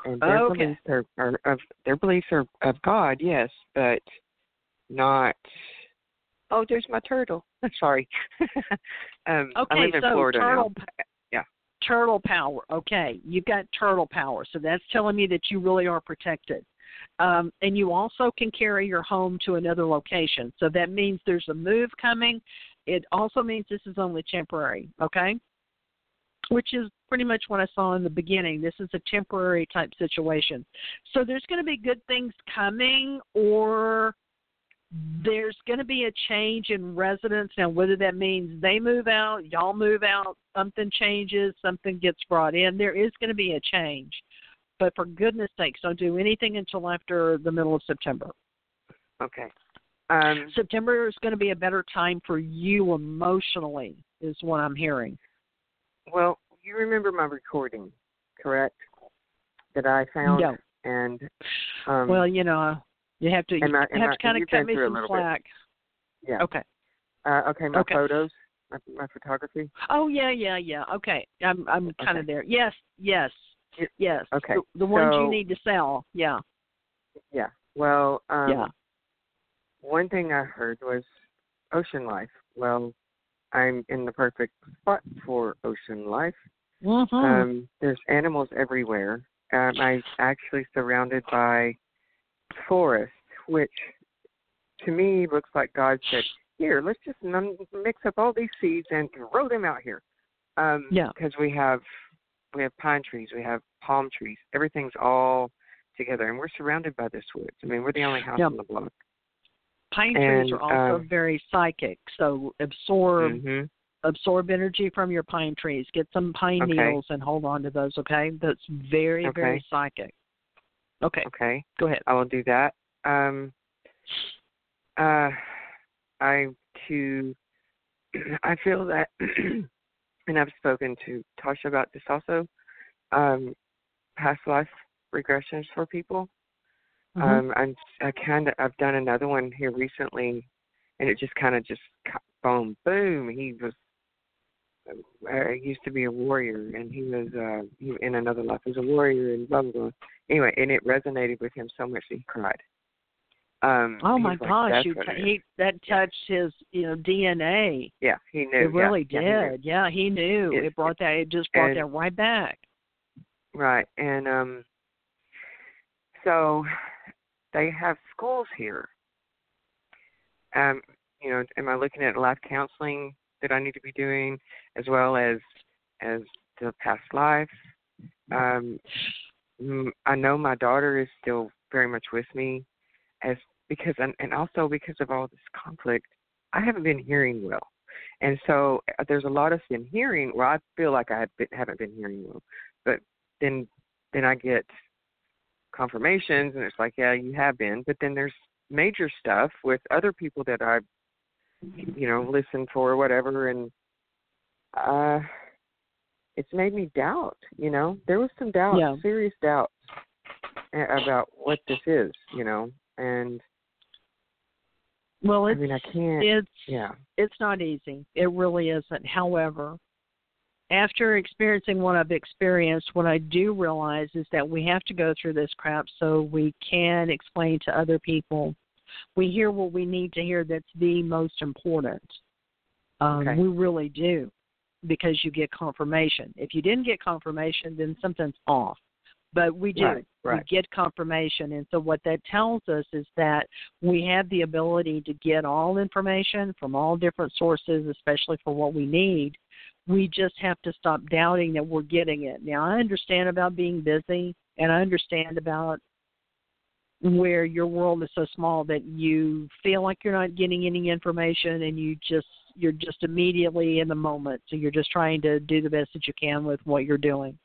And their Okay. beliefs are, are of their beliefs are of God, yes, but not. Oh, there's my turtle. Sorry. um, I live in so Florida turtle, now. Turtle power. Okay, you've got turtle power, so that's telling me that you really are protected. Um, and you also can carry your home to another location. So that means there's a move coming. It also means this is only temporary. Okay, which is pretty much what I saw in the beginning. This is a temporary type situation. So there's going to be good things coming, or there's going to be a change in residence. Now, whether that means they move out, y'all move out, something changes, something gets brought in, there is going to be a change. But for goodness sakes, don't do anything until after the middle of September. Okay. Um, September is going to be a better time for you emotionally, is what I'm hearing. well, you remember my recording, correct? That I found No. and um, well, you know, you have to you I- have I- to kind of cut me some bit. slack. yeah. Okay. Uh, okay, my Okay. photos, my, my photography. Oh yeah, yeah, yeah. Okay, I'm I'm kind Okay. of there. Yes, yes, yes. okay, The, the ones you need to sell. Yeah, Yeah. Well, um, yeah. one thing I heard was ocean life. Well, I'm in the perfect spot for ocean life. Mm-hmm. Um, there's animals everywhere. Um, I'm actually surrounded by forest, which to me looks like God said, "Here, let's just num- mix up all these seeds and throw them out here." Um, Yeah. Because we have we have pine trees, we have palm trees. Everything's all together, and we're surrounded by this woods. I mean, we're the only house Yeah. on the block. Pine trees are also um, very psychic, so absorb hmm absorb energy from your pine trees. Get some pine Okay. needles and hold on to those. Okay, that's very very psychic. Okay, Okay. go ahead. I will do that. Um, uh, I to I feel that, and I've spoken to Tasha about this also. Um, past life regressions for people. Mhm. Um, I'm I kind of I've done another one here recently, and it just kind of just boom boom. He was uh, he used to be a warrior, and he was uh, he, in another life as a warrior, and blah blah blah. Anyway, and it resonated with him so much that he cried. Um, oh my like, gosh, you what t- it is." he that touched his you know DNA. yeah, he knew. It really yeah, yeah, did. Yeah, he knew. It- It, brought that. It just brought and- that right back. Right. And um so they have schools here. Um, you know, am I looking at life counseling that I need to be doing as well as as the past life? Um I know my daughter is still very much with me as because and, and also because of all this conflict, I haven't been hearing well. And so uh, there's a lot of been hearing where I feel like I been, haven't been hearing well, but then then I get confirmations and it's like yeah you have been, but then there's major stuff with other people that I you know listen for or whatever and uh it's made me doubt you know there was some doubt Yeah. serious doubts a- about what this is you know and Well, I it's mean I can't it's yeah it's not easy. It really isn't. However, after experiencing what I've experienced, what I do realize is that we have to go through this crap so we can explain to other people. We hear what we need to hear that's the most important. Um, Okay. We really do because you get confirmation. If you didn't get confirmation, then something's off. But we do. Right, right. We get confirmation. And so what that tells us is that we have the ability to get all information from all different sources, especially for what we need. We just have to stop doubting that we're getting it. Now, I understand about being busy, and I understand about where your world is so small that you feel like you're not getting any information and you just you're just immediately in the moment so you're just trying to do the best that you can with what you're doing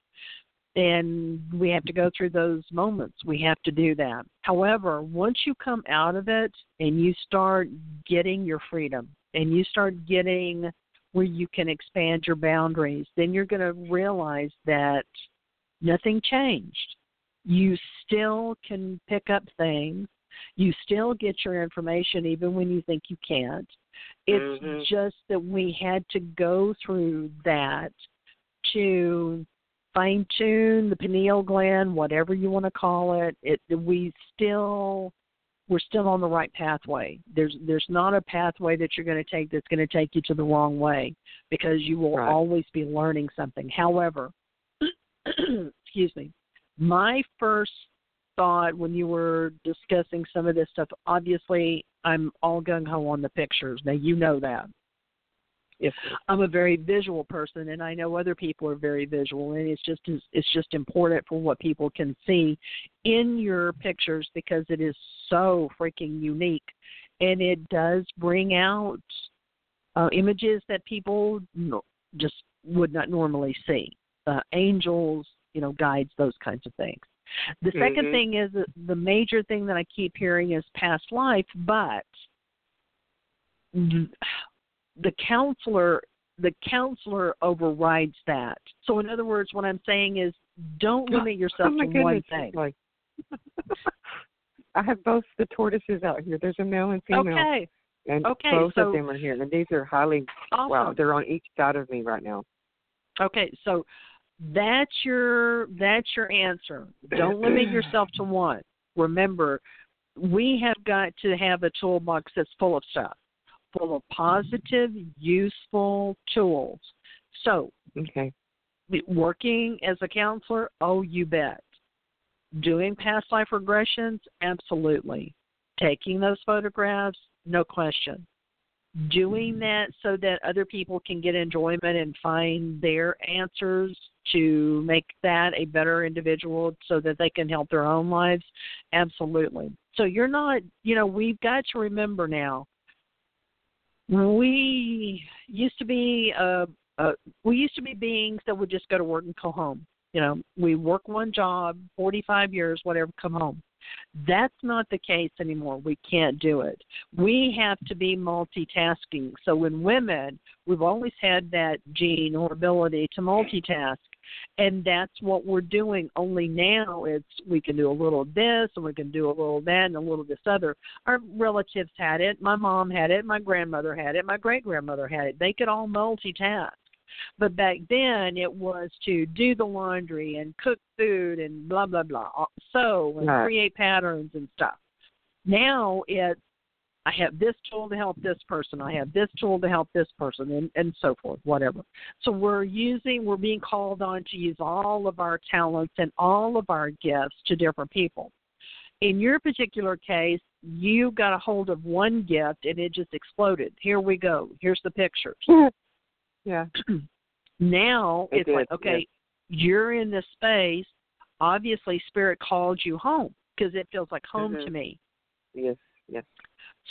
and we have to go through those moments. We have to do that. However, once you come out of it and you start getting your freedom and you start getting where you can expand your boundaries, then you're going to realize that nothing changed. You still can pick up things. You still get your information even when you think you can't. It's Mhm. just that we had to go through that to fine tune the pineal gland, whatever you want to call it. It we still we're still on the right pathway. There's there's not a pathway that you're going to take that's going to take you to the wrong way because you will Right. always be learning something. However, excuse me. My first thought when you were discussing some of this stuff, obviously I'm all gung ho on the pictures. Now you know that. yes I'm a very visual person, and I know other people are very visual, and it's just it's just important for what people can see in your pictures because it is so freaking unique, and it does bring out uh, images that people just would not normally see. Uh, angels, you know, guides, those kinds of things. The second Mhm. thing is the major thing that I keep hearing is past life, but the counselor the counselor overrides that. So in other words, what I'm saying is don't limit yourself oh to goodness, one thing. Like, I have both the tortoises out here. There's a male and female, Okay. and okay, both so- of them are here. And these are highly Awesome. wow. They're on each side of me right now. Okay, so that's your that's your answer. Don't limit yourself to one. Remember, we have got to have a toolbox that's full of stuff, full of positive, useful tools. So, Okay. working as a counselor, oh, you bet. Doing past life regressions, absolutely. Taking those photographs, no question. Doing mm-hmm. that so that other people can get enjoyment and find their answers to make that a better individual so that they can help their own lives, absolutely. So you're not, you know, we've got to remember now. We used to be uh, uh, we used to be beings that would just go to work and go home. You know, we work one job, 45 years, whatever, come home. That's not the case anymore. We can't do it. We have to be multitasking. So in women, we've always had that gene or ability to multitask. And that's what we're doing. Only now it's we can do a little of this and we can do a little of that and a little of this other. Our relatives had it. My mom had it. My grandmother had it. My great grandmother had it. They could all multitask. But back then it was to do the laundry and cook food and blah blah blah. Sew and Right. create patterns and stuff. Now it's I have this tool to help this person. I have this tool to help this person, and, and so forth, whatever. So we're using, we're being called on to use all of our talents and all of our gifts to different people. In your particular case, you got a hold of one gift and it just exploded. Here we go. Here's the pictures. Yeah. now It it's like, did, okay, you're in this space. Obviously, Spirit called you home because it feels like home to Mhm. me. Yes. Yes.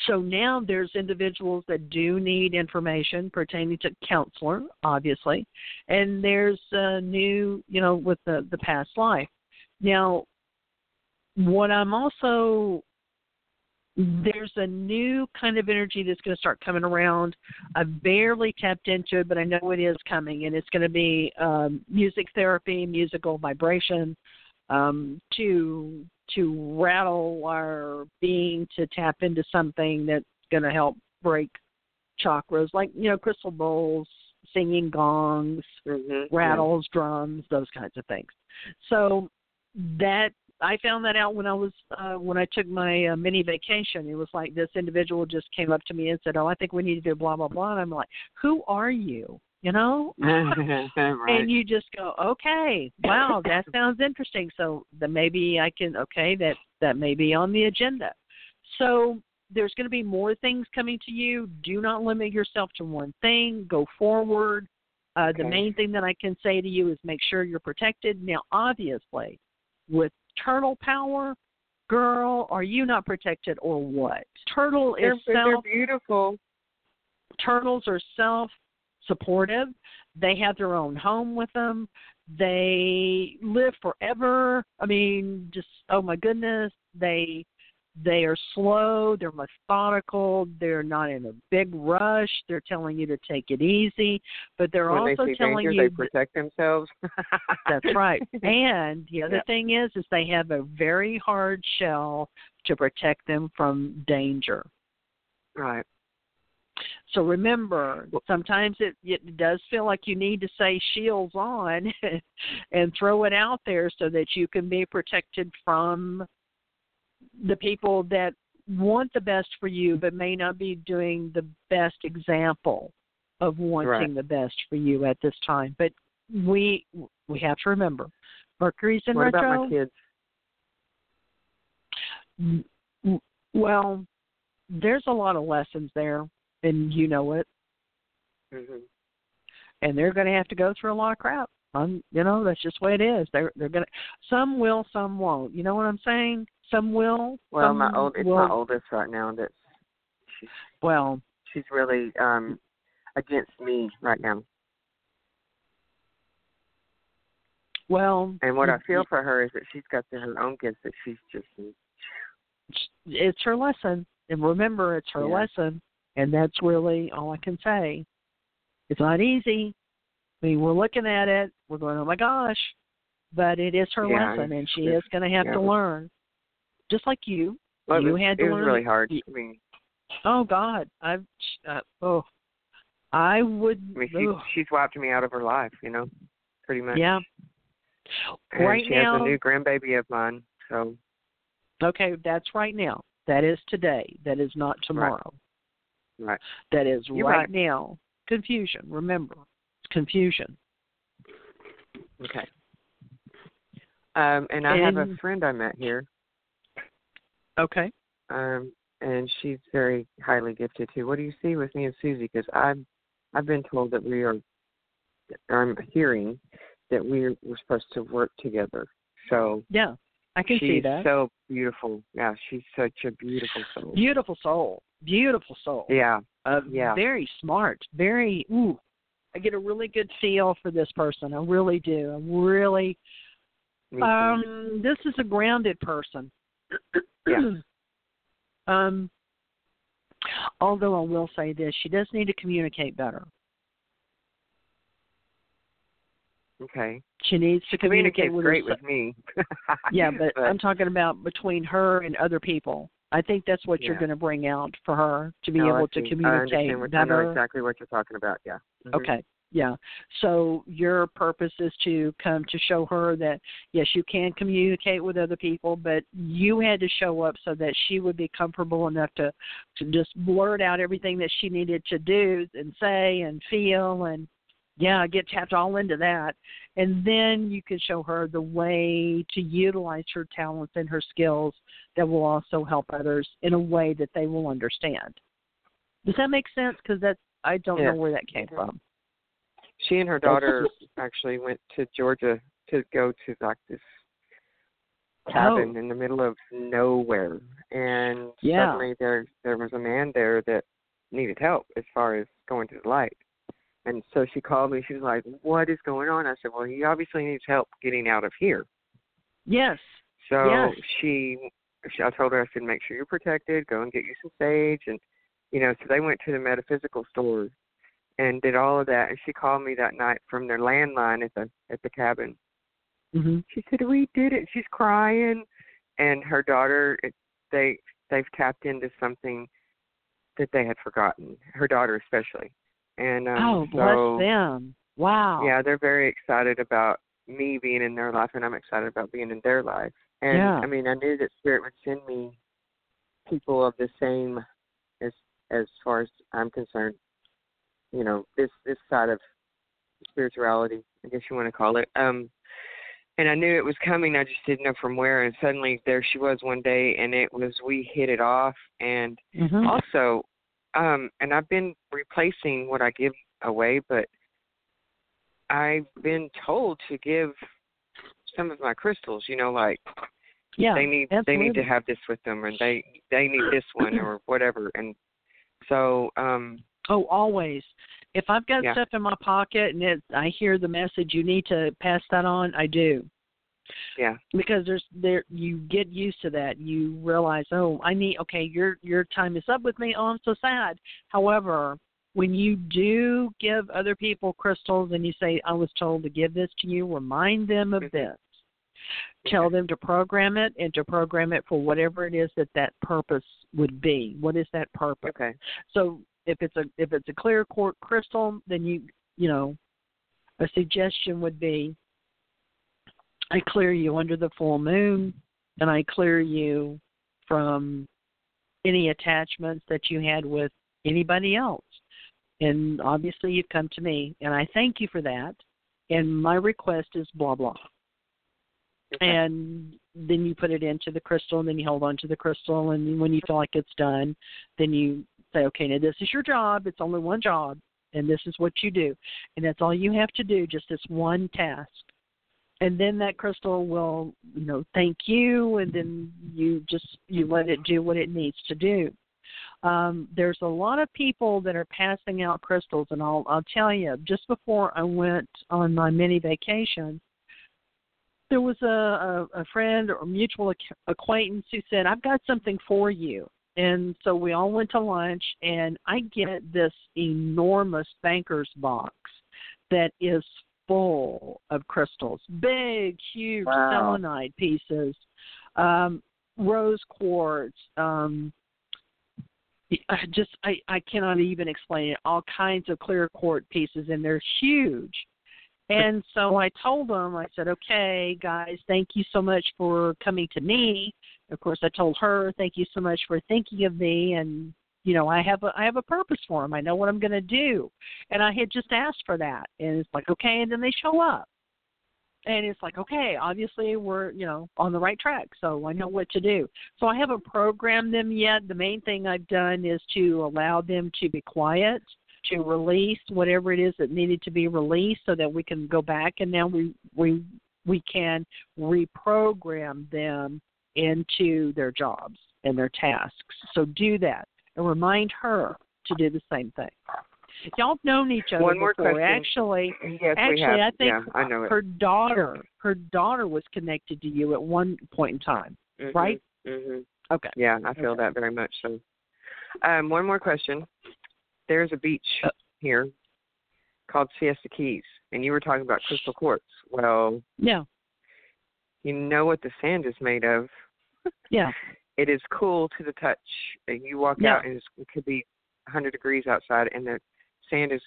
So now there's individuals that do need information pertaining to counselor, obviously, and there's a new, you know, with the the past life. Now, what I'm also there's a new kind of energy that's going to start coming around. I've barely tapped into it, but I know it is coming, and it's going to be um, music therapy, musical vibration, um, to to rattle our being to tap into something that's going to help break chakras, like you know crystal bowls, singing gongs, Mm-hmm. rattles, drums, those kinds of things. So that I found that out when I was uh, when I took my uh, mini vacation. It was like this individual just came up to me and said, "Oh, I think we need to do blah blah blah." And I'm like, "Who are you?" You know, right. and you just go, "Okay, wow, that sounds interesting." So then maybe I can okay that that may be on the agenda. So there's going to be more things coming to you. Do not limit yourself to one thing. Go forward. Uh, The main thing that I can say to you is make sure you're protected. Now, obviously, with turtle power, girl, are you not protected or what? Turtle they're, is they're beautiful. Turtles are self supportive. They have their own home with them. They live forever. I mean, just oh my goodness, they they are slow, they're methodical, they're not in a big rush. They're telling you to take it easy, but they're when also they telling danger, you they protect themselves. that's right. And the other Yeah. thing is is they have a very hard shell to protect them from danger. Right. So remember, sometimes it it does feel like you need to say shields on and throw it out there so that you can be protected from the people that want the best for you but may not be doing the best example of wanting Right. the best for you at this time. But we we have to remember Mercury's in what retro. about my kids? Well, there's a lot of lessons there, and you know it. hmm and they're going to have to go through a lot of crap. Um, you know, that's just the way it is. They're they're going to. Some will, some won't. You know what I'm saying? Some will. Well, some my old it's will, my oldest right now that's she's Well, she's really um against me right now. well. And what I feel for her is that she's got her own gifts that she's just it's her lesson, and remember, it's her Yeah. lesson, and that's really all I can say. It's not easy. I mean, we're looking at it, we're going, oh my gosh, but it is her Yeah, lesson, and she is going to have yeah. to learn, just like you. well, you was, had to it was learn really hard. I mean, Oh God, I've uh, oh, I would. I mean she she's wiped me out of her life, you know, pretty much. yeah. And right she now, has a new grandbaby of mine, so okay, that's right now. That is today. That is not tomorrow. right. That is right, right. now. Confusion. Remember, confusion. Okay. Um, and I have a friend I met here, Okay. um, and she's very highly gifted too. What do you see with me and Susie? Because I've I've been told that we are. I'm hearing that we're we're supposed to work together. So Yeah, I can see that. so beautiful. Yeah, she's such a beautiful soul. Beautiful soul. Beautiful soul. Yeah. Uh, Yeah. Very smart. Very. Ooh. I get a really good feel for this person. I really do. I really. Um, this is a grounded person. Yeah. um, although I will say this, she does need to communicate better. okay. She needs to communicate with great herself. with me. Yeah, but, I'm talking about between her and other people. I think that's what you're going to bring out for her to be No, I able to. I communicate understand what, I know exactly what you're talking about. Yeah. Mhm. Okay. yeah. So your purpose is to come to show her that yes, you can communicate with other people, but you had to show up so that she would be comfortable enough to to just blurt out everything that she needed to do and say and feel and yeah, get tapped all into that. And then you can show her the way to utilize her talents and her skills that will also help others in a way that they will understand. Does that make sense? Because that's I don't Yes. know where that came from. She and her daughter actually went to Georgia to go to like this cabin Oh. in the middle of nowhere, and Yeah. suddenly there there was a man there that needed help as far as going to the light. And so she called me. She was like, "What is going on?" I said, "Well, he obviously needs help getting out of here." Yes. So Yes. she, she, I told her, I said, make sure you're protected. Go and get you some sage, and you know. So they went to the metaphysical store and did all of that. And she called me that night from their landline at the at the cabin. Mhm. She said, "We did it." She's crying, and her daughter, it, they they've tapped into something that they had forgotten. Her daughter especially, and um, oh, bless so them. Wow. yeah, they're very excited about me being in their life, and I'm excited about being in their life. And Yeah. I mean, I knew that Spirit would send me people of the same, as as far as I'm concerned. You know, this this side of spirituality, I guess you want to call it. Um, and I knew it was coming. I just didn't know from where. And suddenly there she was one day, and it was we hit it off. And Mhm. also, um, and I've been replacing what I give away, but I've been told to give some of my crystals. You know, like yeah. they need they need to have this with them, and they they need this one or whatever. And so, um, Oh, always. If I've got Yeah. stuff in my pocket and it, I hear the message, you need to pass that on. I do yeah, because there's there you get used to that. You realize, oh, I need. Okay, your your time is up with me. Oh, I'm so sad. However, when you do give other people crystals and you say, I was told to give this to you, remind them of Mhm. this. Tell them to program it and to program it for whatever it is that that purpose would be. What is that purpose? okay, So if it's a if it's a clear quartz crystal, then you you know a suggestion would be I clear you under the full moon and I clear you from any attachments that you had with anybody else. And obviously you've come to me and I thank you for that. And my request is blah blah okay. and then you put it into the crystal and then you hold on to the crystal and when you feel like it's done then you say okay now this is your job it's only one job and this is what you do and that's all you have to do just this one task and then that crystal will you know thank you and then you just you let it do what it needs to do um, there's a lot of people that are passing out crystals and I'll I'll tell you just before I went on my mini vacation there was a, a, a friend or mutual ac- acquaintance who said, I've got something for you. And so we all went to lunch, and I get this enormous banker's box that is full of crystals big, huge Wow. selenite pieces, um, rose quartz. Um, I just I I cannot even explain it. All kinds of clear quartz pieces, and they're huge. And so I told them, I said, okay, guys, thank you so much for coming to me. Of course, I told her, thank you so much for thinking of me. And, you know, I have a, I have a purpose for them. I know what I'm going to do. And I had just asked for that. And it's like, okay. And then they show up. And it's like, okay, obviously we're, you know, on the right track. So I know what to do. So I haven't programmed them yet. The main thing I've done is to allow them to be quiet to release whatever it is that needed to be released so that we can go back and now we we we can reprogram them into their jobs and their tasks. So do that and remind her to do the same thing. Y'all have known each other One more before. question. Actually, yes, actually, we have. I think yeah, I know it. her daughter, her daughter was connected to you at one point in time, Mhm, right? Mhm. Okay. Yeah, I feel that very much. So, um, one more question. There's a beach Uh. here called Siesta Keys, and you were talking about crystal quartz. Well, Yeah. you know what the sand is made of. Yeah. It is cool to the touch. You walk Yeah. out and it's, it could be 100 degrees outside, and the sand is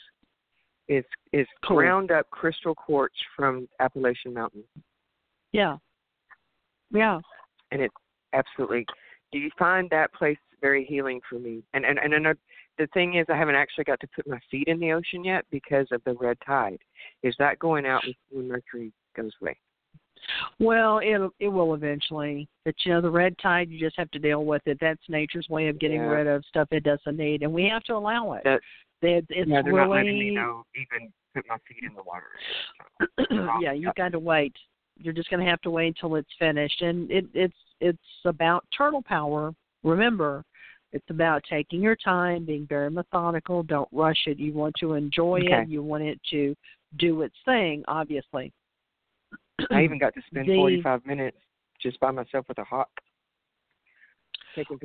is is Cool. ground up crystal quartz from Appalachian Mountain, Yeah. Yeah. and it absolutely. Do you find that place very healing for me? And and and another, the thing is, I haven't actually got to put my feet in the ocean yet because of the red tide. Is that going out when Mercury goes away? Well, it it will eventually. But you know, the red tide, you just have to deal with it. That's nature's way of getting Yeah. rid of stuff it doesn't need, and we have to allow it. That- it's yeah, they're really not letting me know even put my feet in the water. yeah, you've got to wait. You're just going to have to wait until it's finished, and it, it's it's about turtle power. Remember, it's about taking your time, being very methodical. Don't rush it. You want to enjoy Okay. it. You want it to do its thing. Obviously. I even got to spend The- 45 minutes just by myself with a hawk.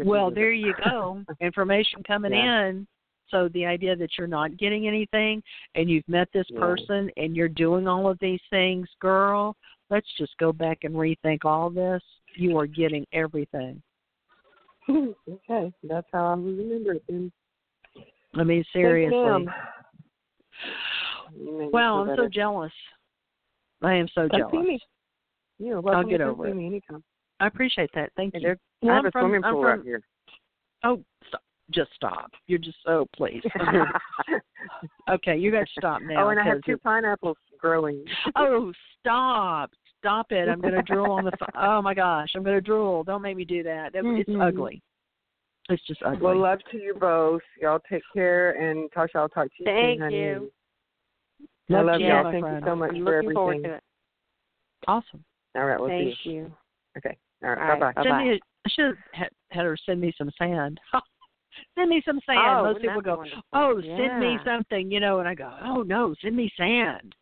Well, there you go. Information coming Yeah. in. So the idea that you're not getting anything and you've met this Yeah. person and you're doing all of these things, girl, let's just go back and rethink all this. You are getting everything. okay, that's how I remember it. Then. I mean, seriously. ma'am. You made me Wow, I'm so jealous. I am so Come jealous. see me. You're welcome I'll get over see it. me anytime. I appreciate that. Thank Hey, you. Well, I have I'm a from- swimming I'm pool from- right here. Oh, stop. just stop. You're just oh please. okay, you got to stop now. oh, and I have two pineapples growing. Oh, stop. Stop it. I'm going to drool on the phone. Oh my gosh, I'm going to drool. Don't make me do that. It- It's Mhm. ugly. It's just ugly. Well, love to you both. Y'all take care, and Tasha, I'll talk to you Thank soon, honey. You. I Love love you, y'all. Thank friend. you so much I'm for looking forward everything. to it. awesome. All right, we'll Thank see. you. Okay. All right. All right, bye bye. bye. Send me. A, I should have had, had her send me some sand. send me some sand. Oh, Most wouldn't people that be go, wonderful? "Oh, send me something," you know, and I go, "Oh no, send me sand."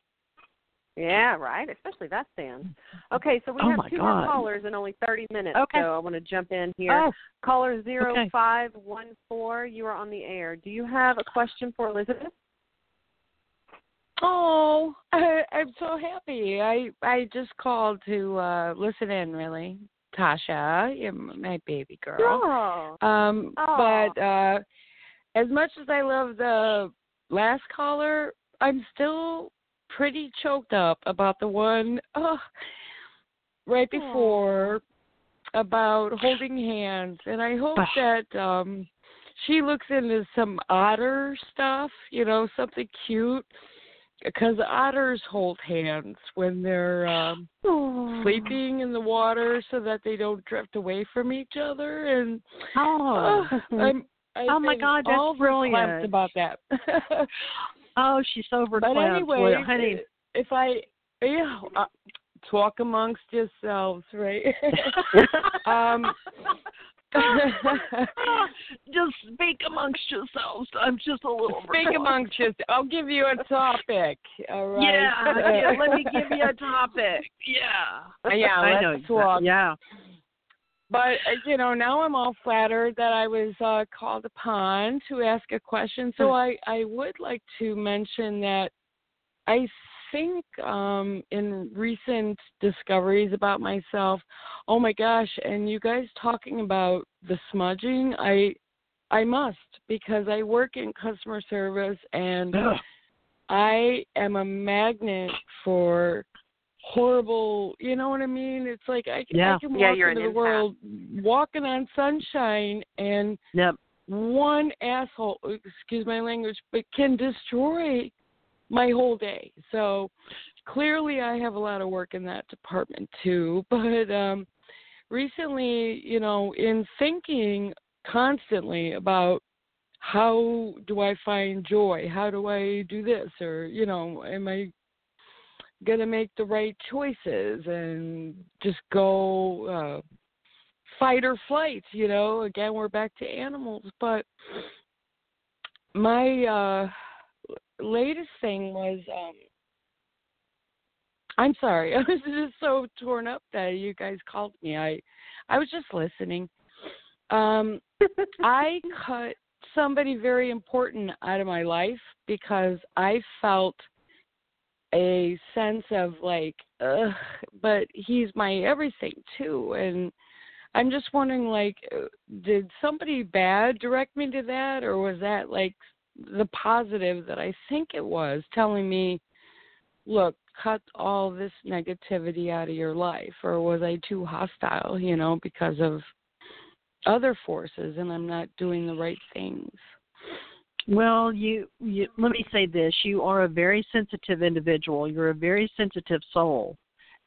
Yeah, right. Especially that sand. Okay, so we Oh, have two God. more callers in only 30 minutes. Okay. So I want to jump in here. Oh, Caller zero five one four. You are on the air. Do you have a question for Elizabeth? Oh, I, I'm so happy. I I just called to uh listen in. Really, Tasha, you're my baby girl. Oh. Um, but uh as much as I love the last caller, I'm still pretty choked up about the one oh, right before about holding hands, and I hope that um she looks into some otter stuff, you know, something cute. Because otters hold hands when they're um sleeping in the water so that they don't drift away from each other and Oh. uh, I'm I've Oh, my God, that's all brilliant. about that. oh, she's so but anyway, Well, honey. if I yeah, uh, talk amongst yourselves, right? um just speak amongst yourselves. I'm just a little Speak verklempt. amongst yourselves. I'll give you a topic. All right. Yeah, yeah, let me give you a topic. Yeah. Yeah, let's know. talk. Yeah. But uh, you know, now I'm all flattered that I was uh, called upon to ask a question. So I I would like to mention that I think um in recent discoveries about myself, oh my gosh, and you guys talking about the smudging, I I must because I work in customer service and I am a magnet for horrible you know what I mean? It's like I, can Yeah. I can Yeah, walk you're into the empath. world walking on sunshine and Yep. one asshole excuse my language, but can destroy my whole day. So clearly I have a lot of work in that department too. But um recently, you know, in thinking constantly about how do I find joy? How do I do this? Or, you know, am I going to make the right choices and just go uh, fight or flight? You know, again, we're back to animals. But my uh, latest thing was um, I'm sorry. I was just so torn up that you guys called me. I I was just listening. Um I cut somebody very important out of my life because I felt a sense of like ugh, but he's my everything too and I'm just wondering like uh, did somebody bad direct me to that or was that like the positive that I think it was, telling me, look, cut all this negativity out of your life, or was I too hostile, you know, because of other forces and I'm not doing the right things? Well, you, you let me say this: you are a very sensitive individual. You're a very sensitive soul,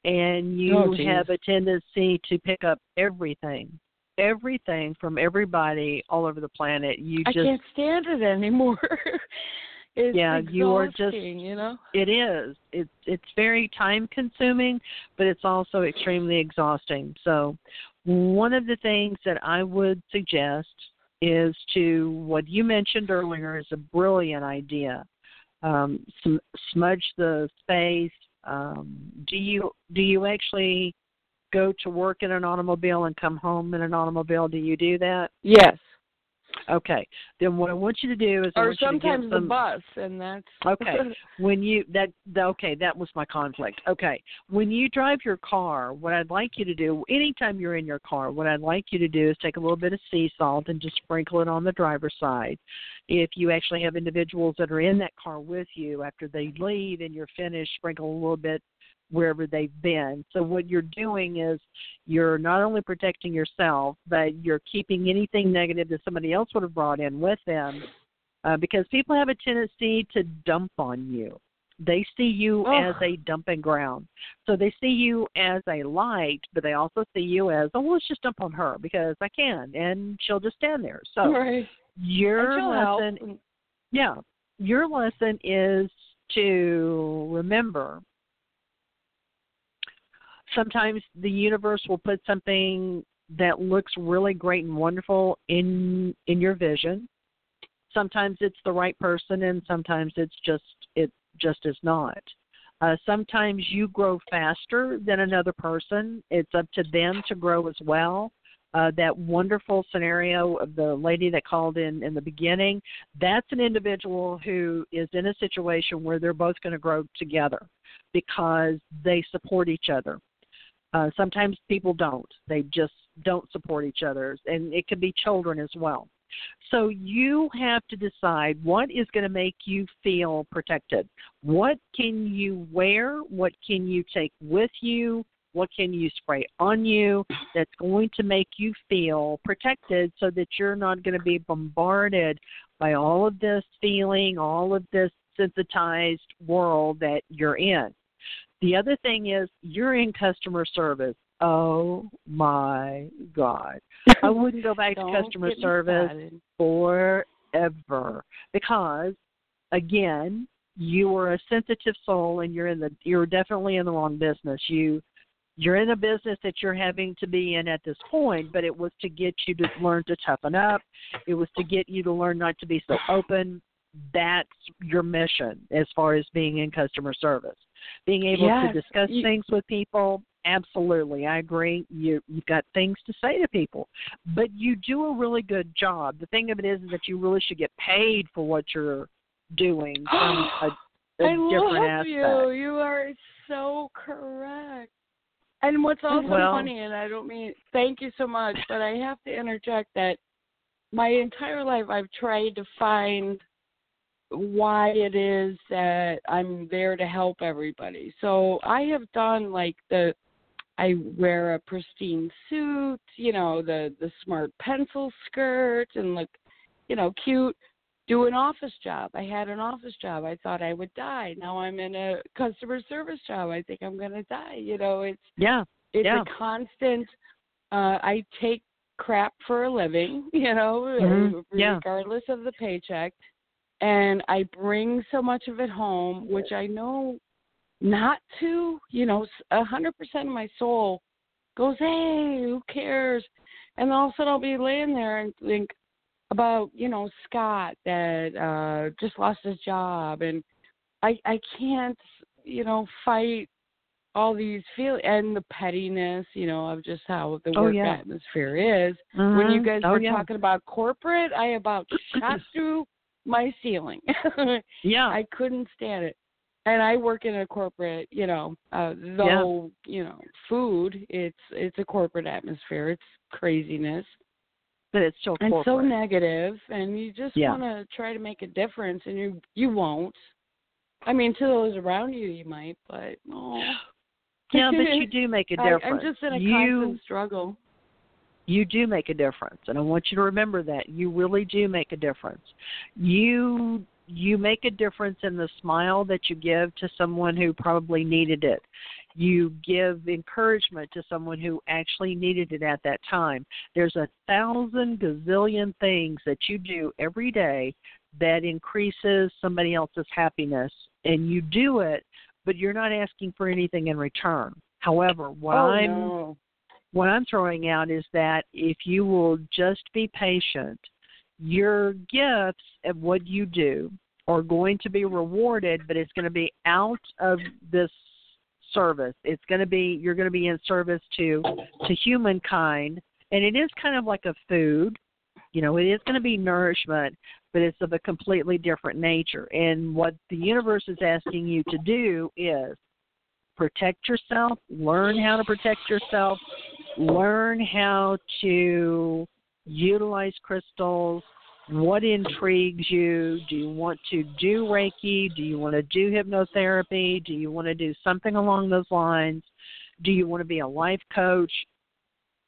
and oh, you Oh, have a tendency to pick up everything, everything from everybody all over the planet. You I just can't stand it anymore. it's Yeah, you are just- you know. it is. It's it's very time consuming, but it's also extremely exhausting. So, one of the things that I would suggest is to what you mentioned earlier is a brilliant idea. Um, sm- smudge the space. Um, do you do you actually go to work in an automobile and come home in an automobile? Do you do that? Yes. Okay. Then what I want you to do is I Or want you to get sometimes the some- bus and that's Okay. when you that the- okay that was my conflict okay when you drive your car what i'd like you to do anytime you're in your car what i'd like you to do is take a little bit of sea salt and just sprinkle it on the driver's side if you actually have individuals that are in that car with you after they leave and you're finished sprinkle a little bit wherever they've been so what you're doing is you're not only protecting yourself but you're keeping anything negative that somebody else would have brought in with them uh, because people have a tendency to dump on you. They see you Oh. as a dumping ground. So they see you as a light, but they also see you as, oh, well, let's just dump on her because I can, and she'll just stand there. So right. your she'll help. lesson, yeah, your lesson is to remember. Sometimes the universe will put something that looks really great and wonderful in in your vision. Sometimes it's the right person and sometimes it's just it just is not. Uh, sometimes you grow faster than another person. It's up to them to grow as well. Uh, that wonderful scenario of the lady that called in in the beginning that's an individual who is in a situation where they're both going to grow together because they support each other uh, sometimes people don't they just don't support each other and it could be children as well so you have to decide what is going to make you feel protected. What can you wear? What can you take with you? What can you spray on you that's going to make you feel protected so that you're not going to be bombarded by all of this feeling, all of this sensitized world that you're in? The other thing is you're in customer service. Oh my God. I wouldn't go back to customer service forever because again you are a sensitive soul and you're in the you're definitely in the wrong business. You you're in a business that you're having to be in at this point but it was to get you to learn to toughen up. It was to get you to learn not to be so open. That's your mission as far as being in customer service being able Yes, to discuss you- things with people absolutely i agree you you've got things to say to people but you do a really good job. The thing of it is, is that you really should get paid for what you're doing from a, a I different love aspect. you. You are so correct. And what's also Well- funny, and I don't mean thank you so much, but I have to interject that my entire life I've tried to find why it is that I'm there to help everybody. So I have done like the I wear a pristine suit, you know, the the smart pencil skirt and look, you know, cute. Do an office job. I had an office job. I thought I would die. Now I'm in a customer service job. I think I'm going to die. You know, it's Yeah, it's Yeah. a constant uh I take crap for a living, you know, Mhm. Yeah. regardless of the paycheck. And I bring so much of it home, which I know not to, you know, a hundred percent of my soul goes, Hey, who cares? And all of a sudden I'll be laying there and think about, you know, Scott that uh just lost his job and I I can't, you know, fight all these feel and the pettiness, you know, of just how the Oh, work yeah. atmosphere is. When you Mhm. guys oh, were yeah. talking about corporate, I about shot through my ceiling. yeah, I couldn't stand it. And I work in a corporate, you know, uh though, you know, food, it's it's a corporate atmosphere. It's craziness. but it's still corporate. and so negative and you just Yeah. want to try to make a difference and you you won't i mean to those around you you might but oh yeah, but you do make a difference. i'm just in a you constant struggle you do make a difference. And i want you to remember that. You really do make a difference. You you make a difference in the smile that you give to someone who probably needed it. You give encouragement to someone who actually needed it at that time. There's a thousand gazillion things that you do every day that increases somebody else's happiness. And you do it but you're not asking for anything in return. However what oh, i'm no. What I'm throwing out is that if you will just be patient, your gifts and what you do are going to be rewarded, but it's going to be out of this service. It's going to be you're going to be in service to to humankind, and it is kind of like a food. You know, it is going to be nourishment, but it's of a completely different nature. And what the universe is asking you to do is protect yourself, learn how to protect yourself, learn how to utilize crystals. What intrigues you? Do you want to do Reiki? Do you want to do hypnotherapy? Do you want to do something along those lines? Do you want to be a life coach?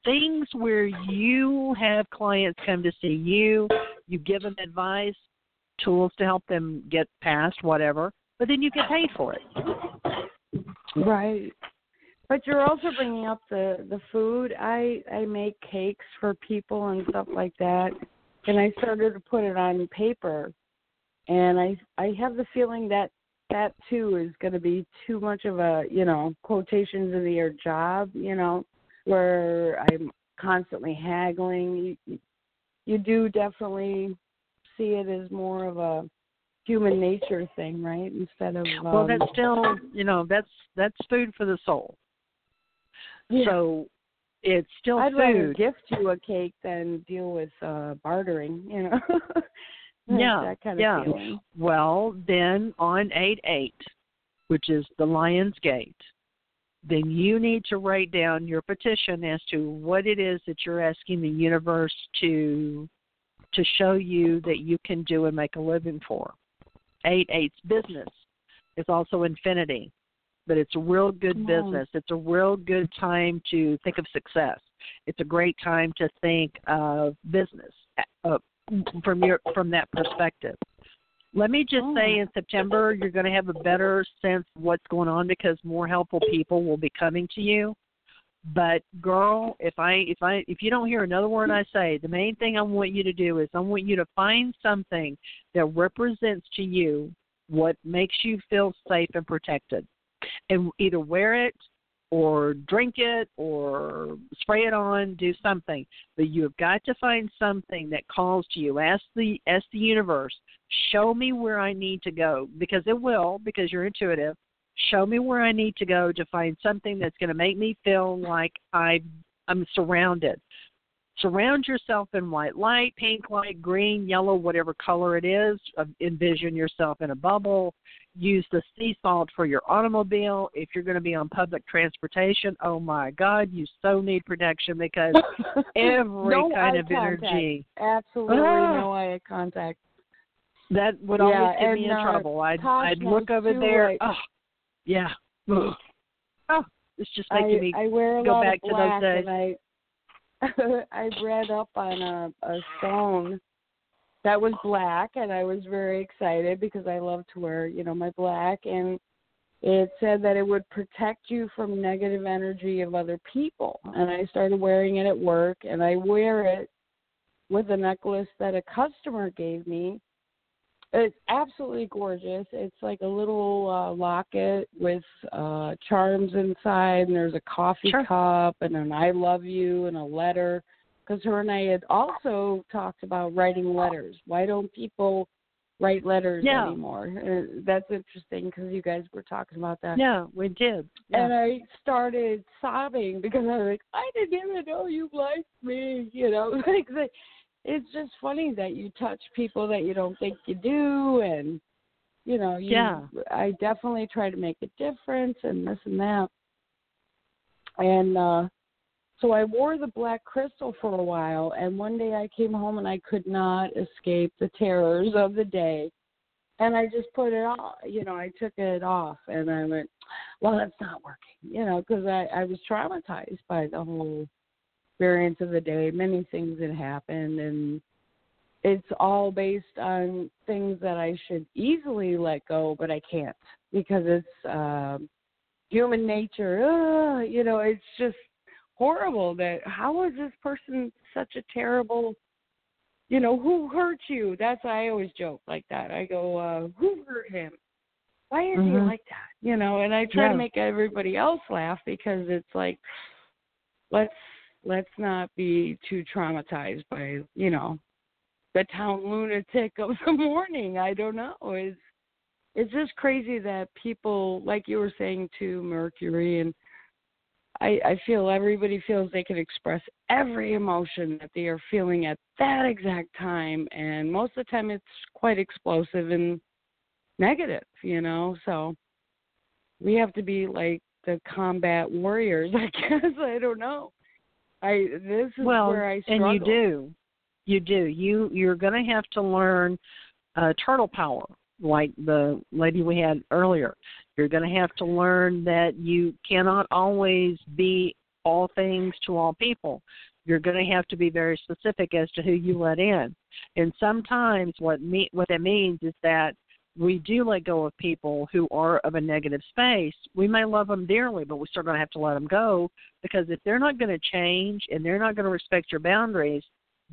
Things where you have clients come to see you, you give them advice, tools to help them get past whatever, but then you get paid for it. Right. But you're also bringing up the the food. I I make cakes for people and stuff like that, and I started to put it on paper, and I I have the feeling that that too is going to be too much of a you know quotations in the air job. You know, where I'm constantly haggling. You, you do definitely see it as more of a human nature thing, right? Instead of um, Well, that's still, you know, that's that's food for the soul. Yeah. So it's still I'd rather food. gift you a cake than deal with uh bartering, you know. Yeah, that kind of yeah. feeling. Well, then on eight eight, which is the Lion's Gate, then you need to write down your petition as to what it is that you're asking the universe to to show you that you can do and make a living for. Eight eight's business. is also infinity. But it's a real good business. It's a real good time to think of success. It's a great time to think of business uh, from your from that perspective. Let me just say Oh. in September you're going to have a better sense of what's going on because more helpful people will be coming to you. But girl, if I if I if you don't hear another word I say, the main thing I want you to do is I want you to find something that represents to you what makes you feel safe and protected. And either wear it or drink it or spray it on, do something. But you have got to find something that calls to you. Ask the ask the universe, show me where I need to go because it will because you're intuitive. Show me where I need to go to find something that's going to make me feel like I I'm surrounded. Surround yourself in white light, pink light, green, yellow, whatever color it is. Envision yourself in a bubble. Use the sea salt for your automobile. If you're going to be on public transportation, oh my God, you so need protection because every no kind of contact. energy Absolutely Ah. no eye contact. that would Yeah, always get me in uh, trouble. I'd I'd look over there. oh, yeah. Oh, it's just making I, me I wear a go lot back of to those days. and I I read up on a, a stone that was black and I was very excited because I love to wear, you know, my black and it said that it would protect you from negative energy of other people. And I started wearing it at work and I wear it with a necklace that a customer gave me. It's absolutely gorgeous. It's like a little uh, locket with uh charms inside, and there's a coffee Sure. cup and an "I love you" and a letter. Because her and I had also talked about writing letters. Why don't people write letters Yeah. anymore? Uh, that's interesting because you guys were talking about that. Yeah, we did. Yeah. And I started sobbing because I was like, I didn't even know you liked me. You know, like it's just funny that you touch people that you don't think you do, and you know, you, Yeah. I definitely try to make a difference and this and that. And uh So I wore the black crystal for a while, and one day I came home and I could not escape the terrors of the day. And I just put it off, you know, I took it off and I went, well, that's not working, you know, because I, I was traumatized by the whole experience of the day. Many things had happened, and it's all based on things that I should easily let go, but I can't because it's uh, human nature. Uh, you know, it's just horrible that how is this person such a terrible you know who hurt you that's i always joke like that i go uh who hurt him why is Mhm. he like that you know and i try Yeah. to make everybody else laugh because it's like let's let's not be too traumatized by you know the town lunatic of the morning i don't know it's it's just crazy that people like you were saying to mercury and I, I feel everybody feels they can express every emotion that they are feeling at that exact time, and most of the time it's quite explosive and negative, you know. So we have to be like the combat warriors, I guess. I don't know. I this is well, where I struggle. and you do, you do. You you're going to have to learn uh, turtle power, like the lady we had earlier. You're going to have to learn that you cannot always be all things to all people. You're going to have to be very specific as to who you let in. And sometimes what me what that means is that we do let go of people who are of a negative space. We may love them dearly, but we're still going to have to let them go because if they're not going to change and they're not going to respect your boundaries,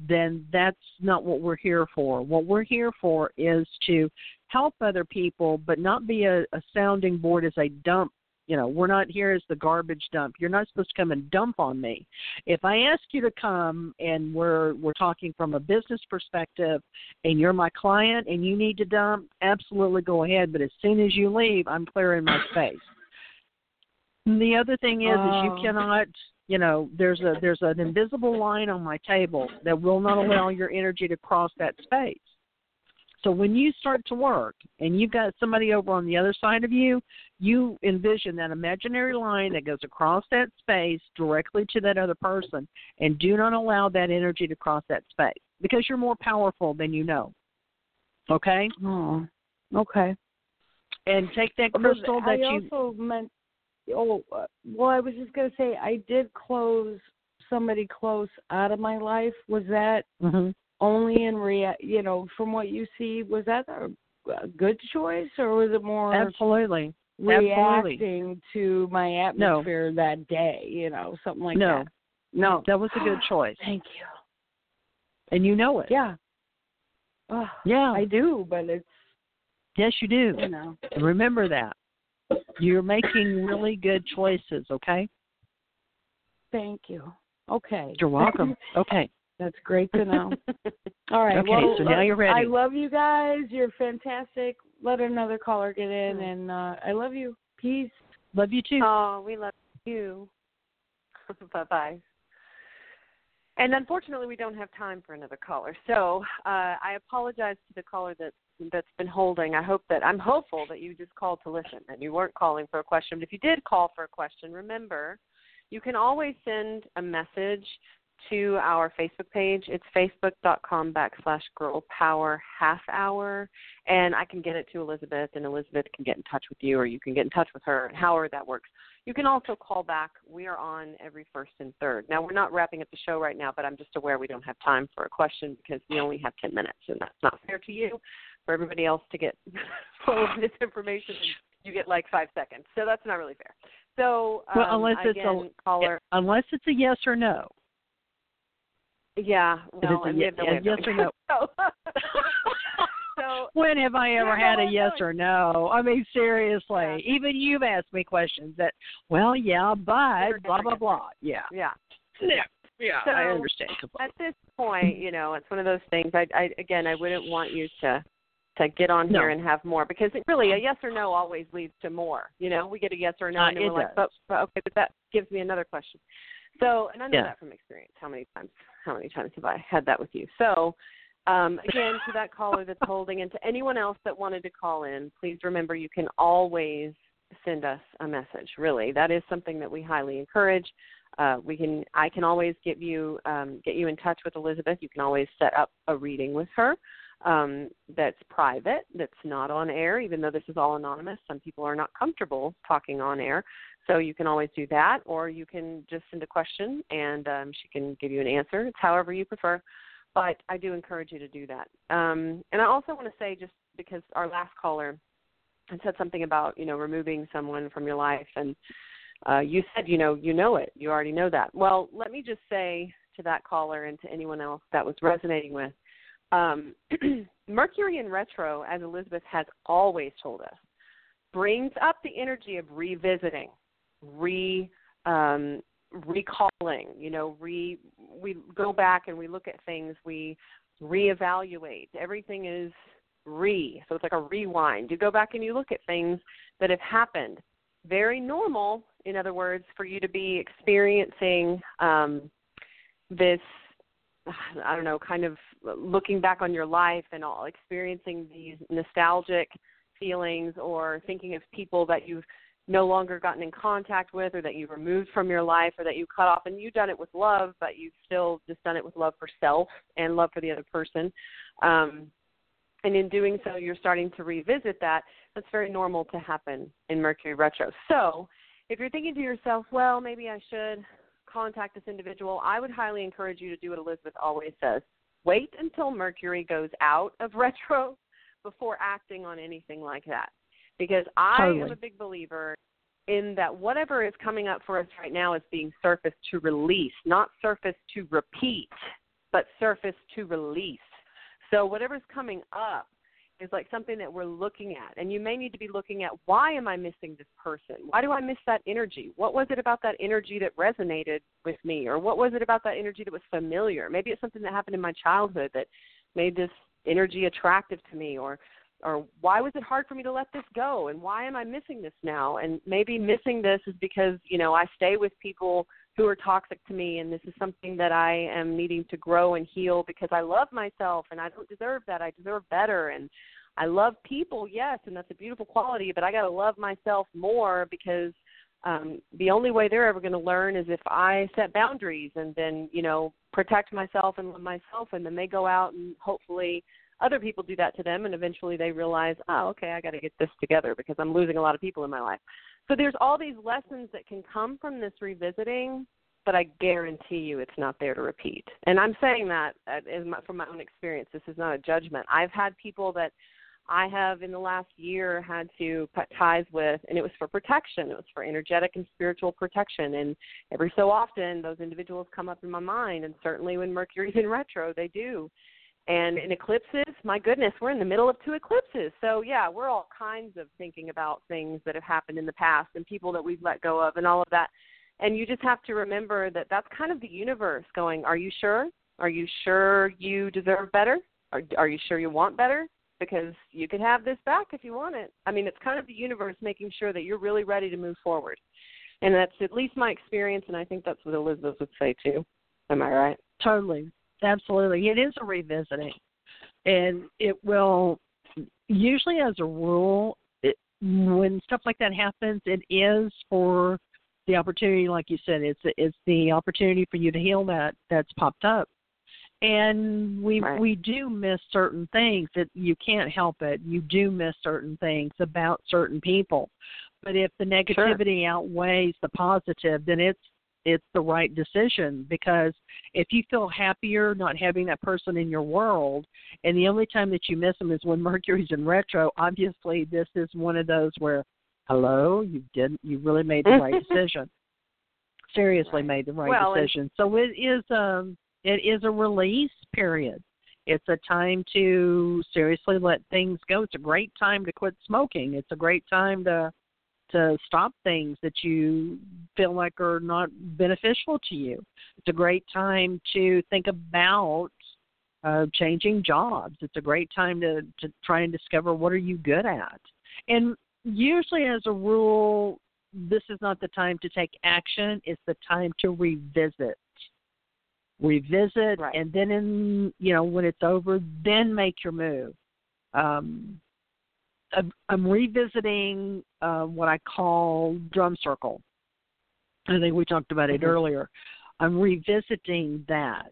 then that's not what we're here for. What we're here for is to help other people, but not be a, a sounding board as a dump. You know, we're not here as the garbage dump. You're not supposed to come and dump on me. If I ask you to come and we're we're talking from a business perspective and you're my client and you need to dump, absolutely go ahead. But as soon as you leave, I'm clearing my space. And the other thing is, is Oh. you cannot you know there's a there's an invisible line on my table that will not allow your energy to cross that space so when you start to work and you've got somebody over on the other side of you you envision that imaginary line that goes across that space directly to that other person and do not allow that energy to cross that space because you're more powerful than you know okay Oh, okay. and take that crystal that I you also meant. Oh, well, I was just gonna say I did close somebody close out of my life. Was that Mhm. Only in rea? You know, from what you see, was that a, a good choice, or was it more absolutely absolutely. reacting to my atmosphere that day? You know, something like No. that. No, No. that was a good choice Thank you. and you know it Yeah. Oh, yeah I do, but it's yes you do you know. Remember that. You're making really good choices, okay? Thank you. Okay. You're welcome. Okay. That's great to know. All right. Okay, well, so now you're ready. I love you guys. You're fantastic. Let another caller get in, Hmm. and uh, I love you. Peace. Love you too. Oh, we love you. bye bye. And unfortunately, we don't have time for another caller. So uh, I apologize to the caller that that's been holding. I hope that I'm hopeful that you just called to listen and you weren't calling for a question. But if you did call for a question, remember you can always send a message to our Facebook page. It's facebook.com backslash girl power half hour. And I can get it to Elizabeth, and Elizabeth can get in touch with you, or you can get in touch with her, and however that works. You can also call back. We are on every first and third. Now, we're not wrapping up the show right now, but I'm just aware we don't have time for a question because we only have 10 minutes, and that's not fair to you. For everybody else to get full of this information, you get like five seconds. So that's not really fair. So, um, Well, unless it's a- caller. Unless it's a yes or no. Yeah, well, it's a and we have no a yes or no. So, so When have I ever Yeah, had no, a yes or no? I mean, seriously. Yeah. Even you've asked me questions that, well, yeah, but blah blah blah. Yeah. yeah. Yeah. Yeah. So, I understand. At this point, you know, it's one of those things. I, I again, I wouldn't want you to to get on No. here and have more because it really a yes or no always leads to more. You know, we get a yes or no, Uh, and we're like, but, but okay, but that gives me another question. So, and I know Yeah. that from experience. How many times? How many times have I had that with you? So, um, again, to that caller that's holding, and to anyone else that wanted to call in, please remember you can always send us a message. Really, that is something that we highly encourage. Uh, we can I can always give you um, get you in touch with Elizabeth. You can always set up a reading with her um, that's private, that's not on air, even though this is all anonymous. Some people are not comfortable talking on air. So you can always do that, or you can just send a question and um, she can give you an answer. It's however you prefer. But I do encourage you to do that. Um, and I also want to say, just because our last caller said something about you know removing someone from your life, and uh, you said you know you know it, you already know that. Well, let me just say to that caller and to anyone else that was resonating with um, Mercury in retro, as Elizabeth has always told us, brings up the energy of revisiting, re um, recalling. You know, re we go back and we look at things, we reevaluate. Everything is re, so it's like a rewind. You go back and you look at things that have happened. Very normal, in other words, for you to be experiencing um, this I don't know, kind of looking back on your life and all experiencing these nostalgic feelings or thinking of people that you've no longer gotten in contact with or that you've removed from your life or that you cut off and you've done it with love but you've still just done it with love for self and love for the other person um, and in doing so you're starting to revisit that that's very normal to happen in mercury retro so if you're thinking to yourself well maybe i should contact this individual, I would highly encourage you to do what Elizabeth always says. Wait until Mercury goes out of retro before acting on anything like that. Because I totally. am a big believer in that whatever is coming up for us right now is being surfaced to release, not surfaced to repeat, but surfaced to release. So whatever's coming up is like something that we're looking at. And you may need to be looking at why am I missing this person? Why do I miss that energy? What was it about that energy that resonated with me? Or what was it about that energy that was familiar? Maybe it's something that happened in my childhood that made this energy attractive to me or or why was it hard for me to let this go and why am I missing this now? And maybe missing this is because, you know, I stay with people who are toxic to me and this is something that I am needing to grow and heal because I love myself and I don't deserve that. I deserve better and I love people, yes, and that's a beautiful quality, but I got to love myself more because um the only way they're ever going to learn is if I set boundaries and then, you know, protect myself and love myself and then they go out and hopefully other people do that to them and eventually they realize, "Oh, okay, I got to get this together because I'm losing a lot of people in my life." So there's all these lessons that can come from this revisiting, but I guarantee you it's not there to repeat. And I'm saying that uh, from my own experience. This is not a judgment. I've had people that I have in the last year had to cut ties with, and it was for protection. It was for energetic and spiritual protection. And every so often, those individuals come up in my mind, and certainly when Mercury's in retro, they do. And in eclipses, my goodness, we're in the middle of two eclipses. So, yeah, we're all kinds of thinking about things that have happened in the past and people that we've let go of and all of that. And you just have to remember that that's kind of the universe going, Are you sure? Are you sure you deserve better? Are, are you sure you want better? Because you could have this back if you want it. I mean, it's kind of the universe making sure that you're really ready to move forward. And that's at least my experience, and I think that's what Elizabeth would say too. Am I right? Totally. Absolutely. It is a revisiting. And it will, usually as a rule, it, when stuff like that happens, it is for the opportunity, like you said, it's it's the opportunity for you to heal that that's popped up. And we right. we do miss certain things that you can't help it. You do miss certain things about certain people. But if the negativity sure. outweighs the positive, then it's it's the right decision because if you feel happier not having that person in your world and the only time that you miss them is when mercury's in retro obviously this is one of those where hello you didn't you really made the right decision. Seriously right. made the right well, decision. So it is um it is a release period. It's a time to seriously let things go. It's a great time to quit smoking. It's a great time to to stop things that you feel like are not beneficial to you. It's a great time to think about uh, changing jobs. It's a great time to, to try and discover what are you good at. And usually, as a rule, this is not the time to take action. It's the time to revisit. Revisit, right. and then in you know when it's over, then make your move. Um, I'm, revisiting uh, what I call drum circle. I think we talked about it Mhm. earlier. I'm revisiting that.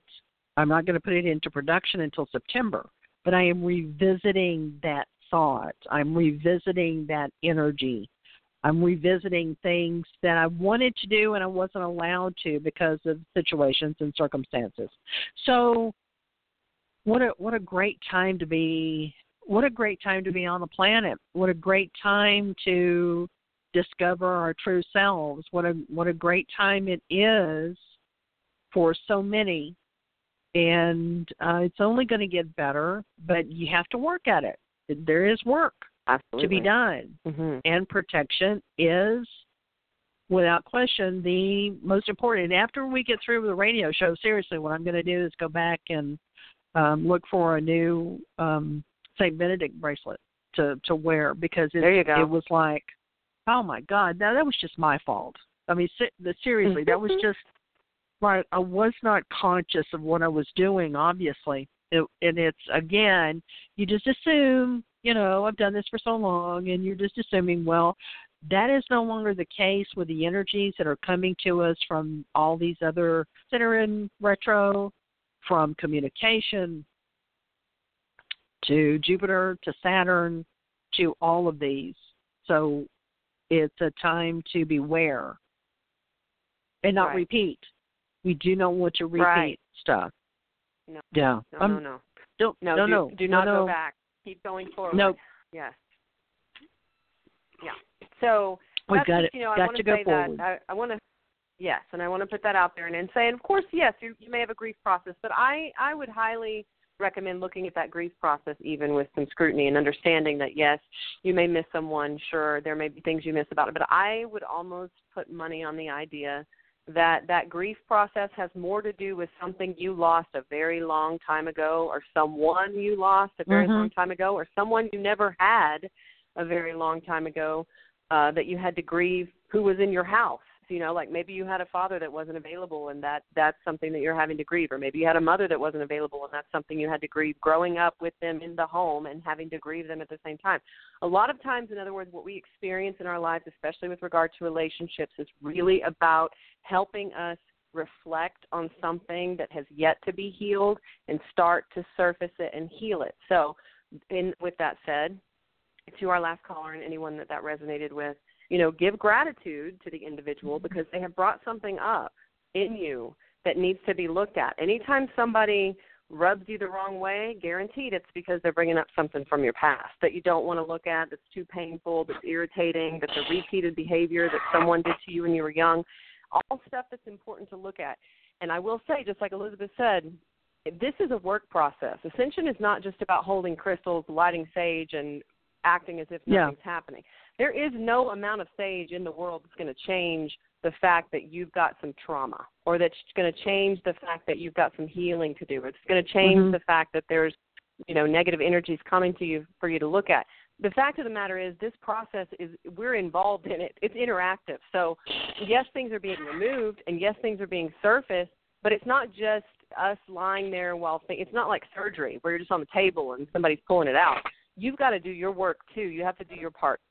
I'm not going to put it into production until September, but I am revisiting that thought. I'm revisiting that energy. I'm revisiting things that I wanted to do and I wasn't allowed to because of situations and circumstances. So what a what a great time to be what a great time to be on the planet. What a great time to discover our true selves. What a what a great time it is for so many. And uh, it's only going to get better, but you have to work at it. There is work Absolutely. to be done hmm and protection is without question the most important. And after we get through with the radio show, seriously, what I'm going to do is go back and um, look for a new um, Saint Benedict bracelet to to wear because it, There you go. it was like, oh my God, that that was just my fault. I mean, seriously, that was just like I was not conscious of what I was doing. Obviously, it, and it's again, you just assume, you know, I've done this for so long, and you're just assuming, well, that is no longer the case with the energies that are coming to us from all these other that are in retro, from communication to Jupiter to Saturn to all of these. So it's a time to beware and not Right. repeat. We do not want to repeat Right. stuff. No. Yeah. No, Um, no, no. Don't, No, no, do, no. Do not no. go back. Keep going forward. Nope. Yes. Yeah. So We've got it. You know, I got want to go say forward. that I, I want to. Yes, and I want to put that out there and, and say, and of course, yes, you, you may have a grief process, but I I would highly recommend looking at that grief process even with some scrutiny and understanding that yes, you may miss someone. Sure, there may be things you miss about it, but I would almost put money on the idea that that grief process has more to do with something you lost a very long time ago or someone you lost a very Mhm. long time ago or someone you never had a very long time ago uh that you had to grieve who was in your house you know like maybe you had a father that wasn't available and that that's something that you're having to grieve or maybe you had a mother that wasn't available and that's something you had to grieve growing up with them in the home and having to grieve them at the same time. A lot of times in other words what we experience in our lives especially with regard to relationships is really about helping us reflect on something that has yet to be healed and start to surface it and heal it. So in with that said to our last caller and anyone that that resonated with you know give gratitude to the individual mm-hmm. because they have brought something up in you that needs to be looked at. Anytime somebody rubs you the wrong way guaranteed it's because they're bringing up something from your past that you don't want to look at that's too painful that's irritating that's a repeated behavior that someone did to you when you were young. All stuff that's important to look at. And i will say just like elizabeth said this is a work process. Ascension is not just about holding crystals lighting sage and acting as if Yeah. nothing's happening there is no amount of sage in the world that's going to change the fact that you've got some trauma or that's going to change the fact that you've got some healing to do. It's going to change Mhm. the fact that there's, you know, negative energies coming to you for you to look at. The fact of the matter is this process is we're involved in it. It's interactive. So, yes, things are being removed and yes, things are being surfaced, but it's not just us lying there while th- it's not like surgery where you're just on the table and somebody's pulling it out. You've got to do your work too. You have to do your part.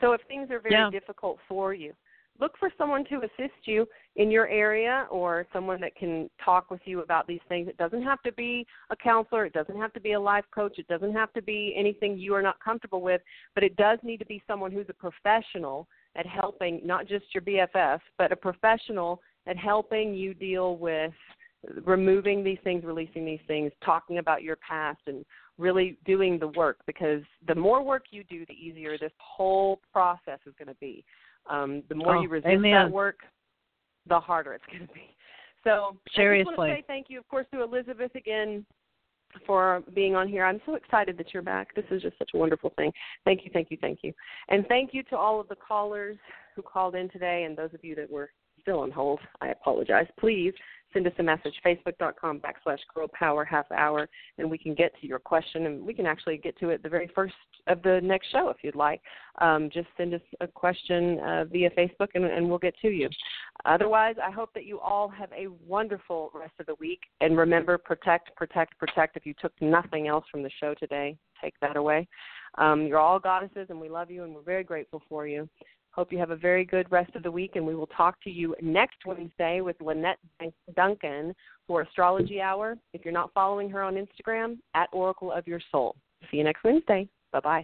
So if things are very Yeah. difficult for you, look for someone to assist you in your area or someone that can talk with you about these things. It doesn't have to be a counselor, it doesn't have to be a life coach, it doesn't have to be anything you are not comfortable with, but it does need to be someone who's a professional at helping not just your BFF, but a professional at helping you deal with removing these things, releasing these things, talking about your past and really doing the work because the more work you do, the easier this whole process is going to be. Um, the more Oh, you resist amen. that work, the harder it's going to be. So I just want to say thank you, of course, to Elizabeth again for being on here. I'm so excited that you're back. This is just such a wonderful thing. Thank you, thank you, thank you. And thank you to all of the callers who called in today and those of you that were still on hold. I apologize. Please send us a message, facebook.com backslash girl power half hour, and we can get to your question and we can actually get to it the very first of the next show if you'd like. Um, just send us a question uh, via Facebook and, and we'll get to you. Otherwise, I hope that you all have a wonderful rest of the week. And remember, protect, protect, protect. If you took nothing else from the show today, take that away. Um, you're all goddesses, and we love you, and we're very grateful for you. Hope you have a very good rest of the week, and we will talk to you next Wednesday with Lynette Duncan for Astrology Hour. If you're not following her on Instagram, at Oracle of Your Soul. See you next Wednesday. Bye bye.